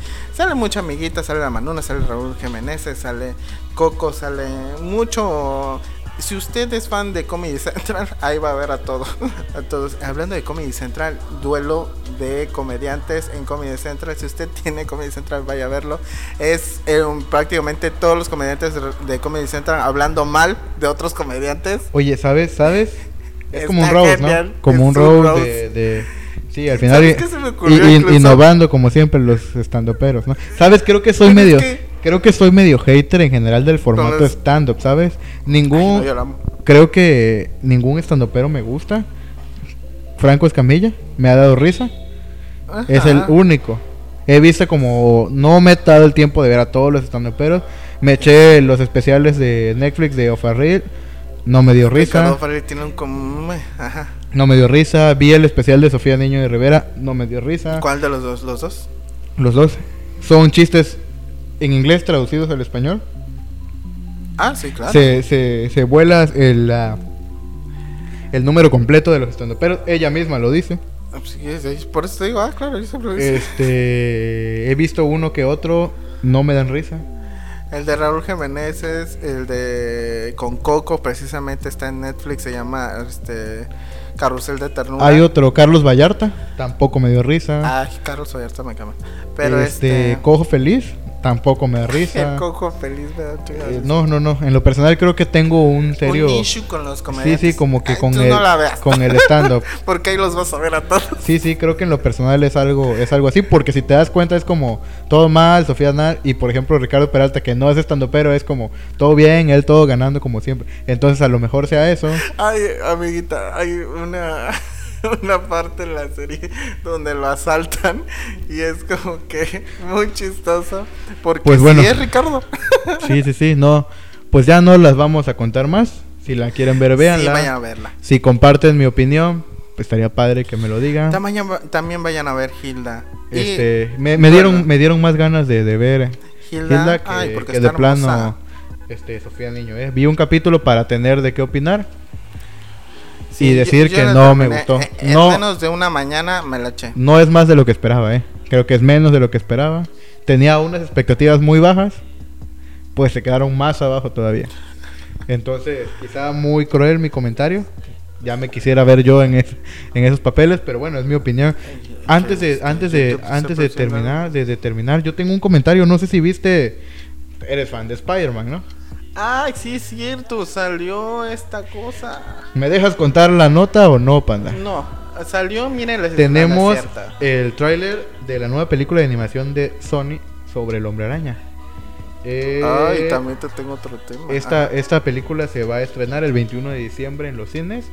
Sale mucha amiguita, sale la Manuna, sale Raúl Jiménez, sale Coco, sale mucho. Si usted es fan de Comedy Central, *laughs* ahí va a ver a todos. *laughs* A todos. Hablando de Comedy Central, duelo de comediantes en Comedy Central. Si usted tiene Comedy Central, vaya a verlo. Es eh, prácticamente todos los comediantes de, Comedy Central hablando mal de otros comediantes. Oye, ¿sabes? ¿Sabes? Es como un roast, ¿no? genial, Como es un un roast roast. de, de- Sí, al final... ¿Sabes incluso? innovando como siempre los estandoperos, ¿no? ¿Sabes? Creo que soy medio... que- Creo que soy medio hater en general del formato los- stand-up, ¿sabes? Ay, Ningún... no, la. Creo que ningún estandopero me gusta. Franco Escamilla, me ha dado risa. Es el único. He visto como no me he dado el tiempo de ver a todos los estandoperos. Me eché los especiales de Netflix de Ofarril. No me dio risa. Ricardo Farrell tiene un com- Ajá. No me dio risa. Vi el especial de Sofía Niño de Rivera. No me dio risa. ¿Cuál de los dos? ¿Los dos? Los dos son chistes en inglés traducidos al español. Ah, sí, claro. Se, se, se vuela el, la- el número completo de los estandoperos. Ella misma lo dice. Sí, sí, Por eso te digo, ah, claro, yo siempre lo hice. Este, he visto uno que otro, no me dan risa. El de Raúl Jiménez el de con Coco, precisamente está en Netflix, se llama este Carrusel de Ternura. Hay otro, Carlos Vallarta, tampoco me dio risa. Ay, Carlos Vallarta me cama. Pero este, este, Cojo Feliz, tampoco me da *laughs* risa. el Coco feliz me da Eh, no, no, no. En lo personal creo que tengo un serio. Un issue con los sí, comediantes. sí, como que Ay, con tú el, no la veas. con el stand-up. *laughs* Porque ahí los vas a ver a todos. Sí, sí, creo que en lo personal es algo, es algo así, porque si te das cuenta es como todo mal, Sofía Nal y por ejemplo Ricardo Peralta que no es estando pero es como todo bien, él todo ganando como siempre. Entonces a lo mejor sea eso. Ay, amiguita, hay una, *laughs* una parte en la serie donde lo asaltan y es como que muy chistoso. Porque Pues bueno. sí es Ricardo. *laughs* Sí, sí, sí, no. Pues ya no las vamos a contar más. Si la quieren ver, Sí, véanla. vayan a verla. Si comparten mi opinión, pues estaría padre que me lo digan. También, también vayan a ver Hilda. Y Este, me, me dieron, bueno. me dieron más ganas de, de ver Hilda, Hilda que, ay, que de plano hermosa. este, Sofía Niño. ¿eh? Vi un capítulo para tener de qué opinar. Sí, y decir que no me gustó. Eh, En No. menos de una mañana me la eché. No es más de lo que esperaba, ¿eh? Creo que es menos de lo que esperaba. Tenía unas expectativas muy bajas, pues se quedaron más abajo todavía. Entonces, quizá muy cruel mi comentario. Ya me quisiera ver yo en, es- en esos papeles, pero bueno, es mi opinión. Antes de, antes de, antes de terminar, de, de terminar, yo tengo un comentario. No sé si viste, eres fan de Spider-Man, ¿no? Ay, sí es cierto, salió esta cosa. ¿Me dejas contar la nota o no, panda? No, salió, miren, les Tenemos el tráiler de la nueva película de animación de Sony sobre el Hombre Araña. Eh, Ay, también te tengo otro tema. esta, Ah, esta película se va a estrenar el 21 de diciembre en los cines.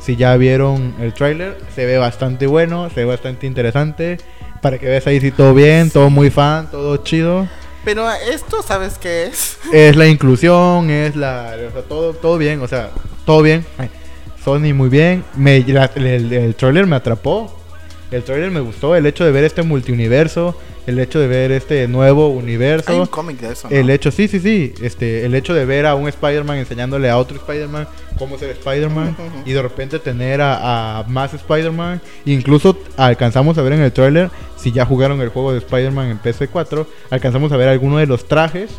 Si ya vieron el tráiler, se ve bastante bueno, se ve bastante interesante. Para que veas ahí si todo bien, todo muy fan, todo chido. Pero esto, ¿sabes qué es? Es la inclusión, es la... todo, todo bien, o sea, todo bien. Sony muy bien. Me, la- el, el tráiler me atrapó. El tráiler me gustó. El hecho de ver este multiuniverso. El hecho de ver este nuevo universo. Hay un cómic de eso, ¿no? El hecho, sí, sí, sí. Este, el hecho de ver a un Spider-Man enseñándole a otro Spider-Man cómo ser Spider-Man y de repente tener a, a más Spider-Man. Incluso alcanzamos a ver en el tráiler, si ya jugaron el juego de Spider-Man en PS4, alcanzamos a ver alguno de los trajes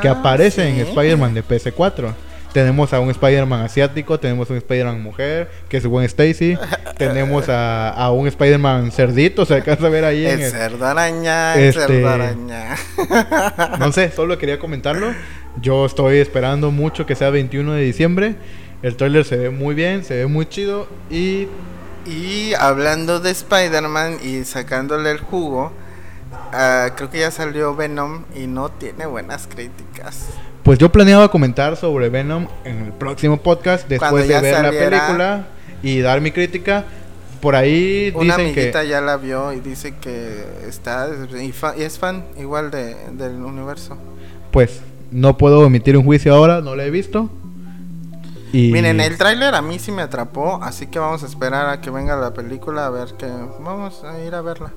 que Ah, aparecen sí. en Spider-Man de PS4. Tenemos a un Spider-Man asiático, tenemos a un Spider-Man mujer, que es buen Stacy. *laughs* tenemos a, a un Spider-Man cerdito, se alcanza a ver ahí en El cerdo araña, el Este- cerdo araña. no sé, solo quería comentarlo. Yo estoy esperando mucho que sea 21 de diciembre. El tráiler se ve muy bien, se ve muy chido y Y hablando de Spider-Man y sacándole el jugo, ah, creo que ya salió Venom y no tiene buenas críticas. Pues yo planeaba comentar sobre Venom en el próximo podcast después de ver la película y dar mi crítica. Por ahí Una dicen que amiguita ya la vio y dice que está y, fa- y es fan igual de, del universo. pues no puedo emitir un juicio ahora, no la he visto. Y Miren, el tráiler a mí sí me atrapó, así que vamos a esperar a que venga la película a ver que vamos a ir a verla.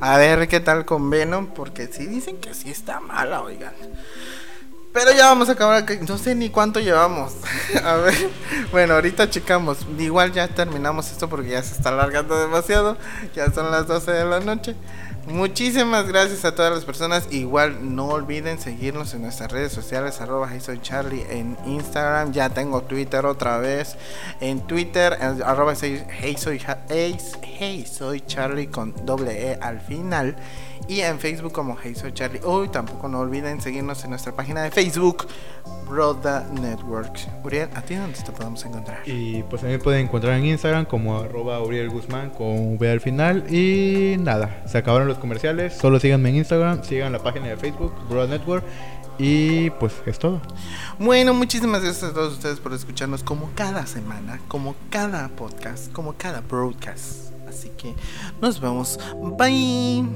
A ver qué tal con Venom, porque sí dicen que sí está mala, oigan. Pero ya vamos a acabar, no sé ni cuánto llevamos. *laughs* a ver, bueno, ahorita checamos. Igual ya terminamos esto porque ya se está alargando demasiado. Ya son las 12 de la noche. Muchísimas gracias a todas las personas. Igual no olviden seguirnos en nuestras redes sociales, arroba Soy Charlie en Instagram. Ya tengo Twitter otra vez. En Twitter, Soy Charlie con doble E al final. Y en Facebook como Hey Soy Charlie. Uy, tampoco no olviden seguirnos en nuestra página de Facebook, Broda Network. Uriel, ¿a ti dónde te podemos encontrar? Y pues también pueden encontrar en Instagram como arroba Uriel Guzmán con V al final. Y nada, se acabaron los comerciales. Solo síganme en Instagram, sigan la página de Facebook, Broad Network. Y pues es todo. Bueno, muchísimas gracias a todos ustedes por escucharnos como cada semana, como cada podcast, como cada broadcast. Así que nos vemos. Bye.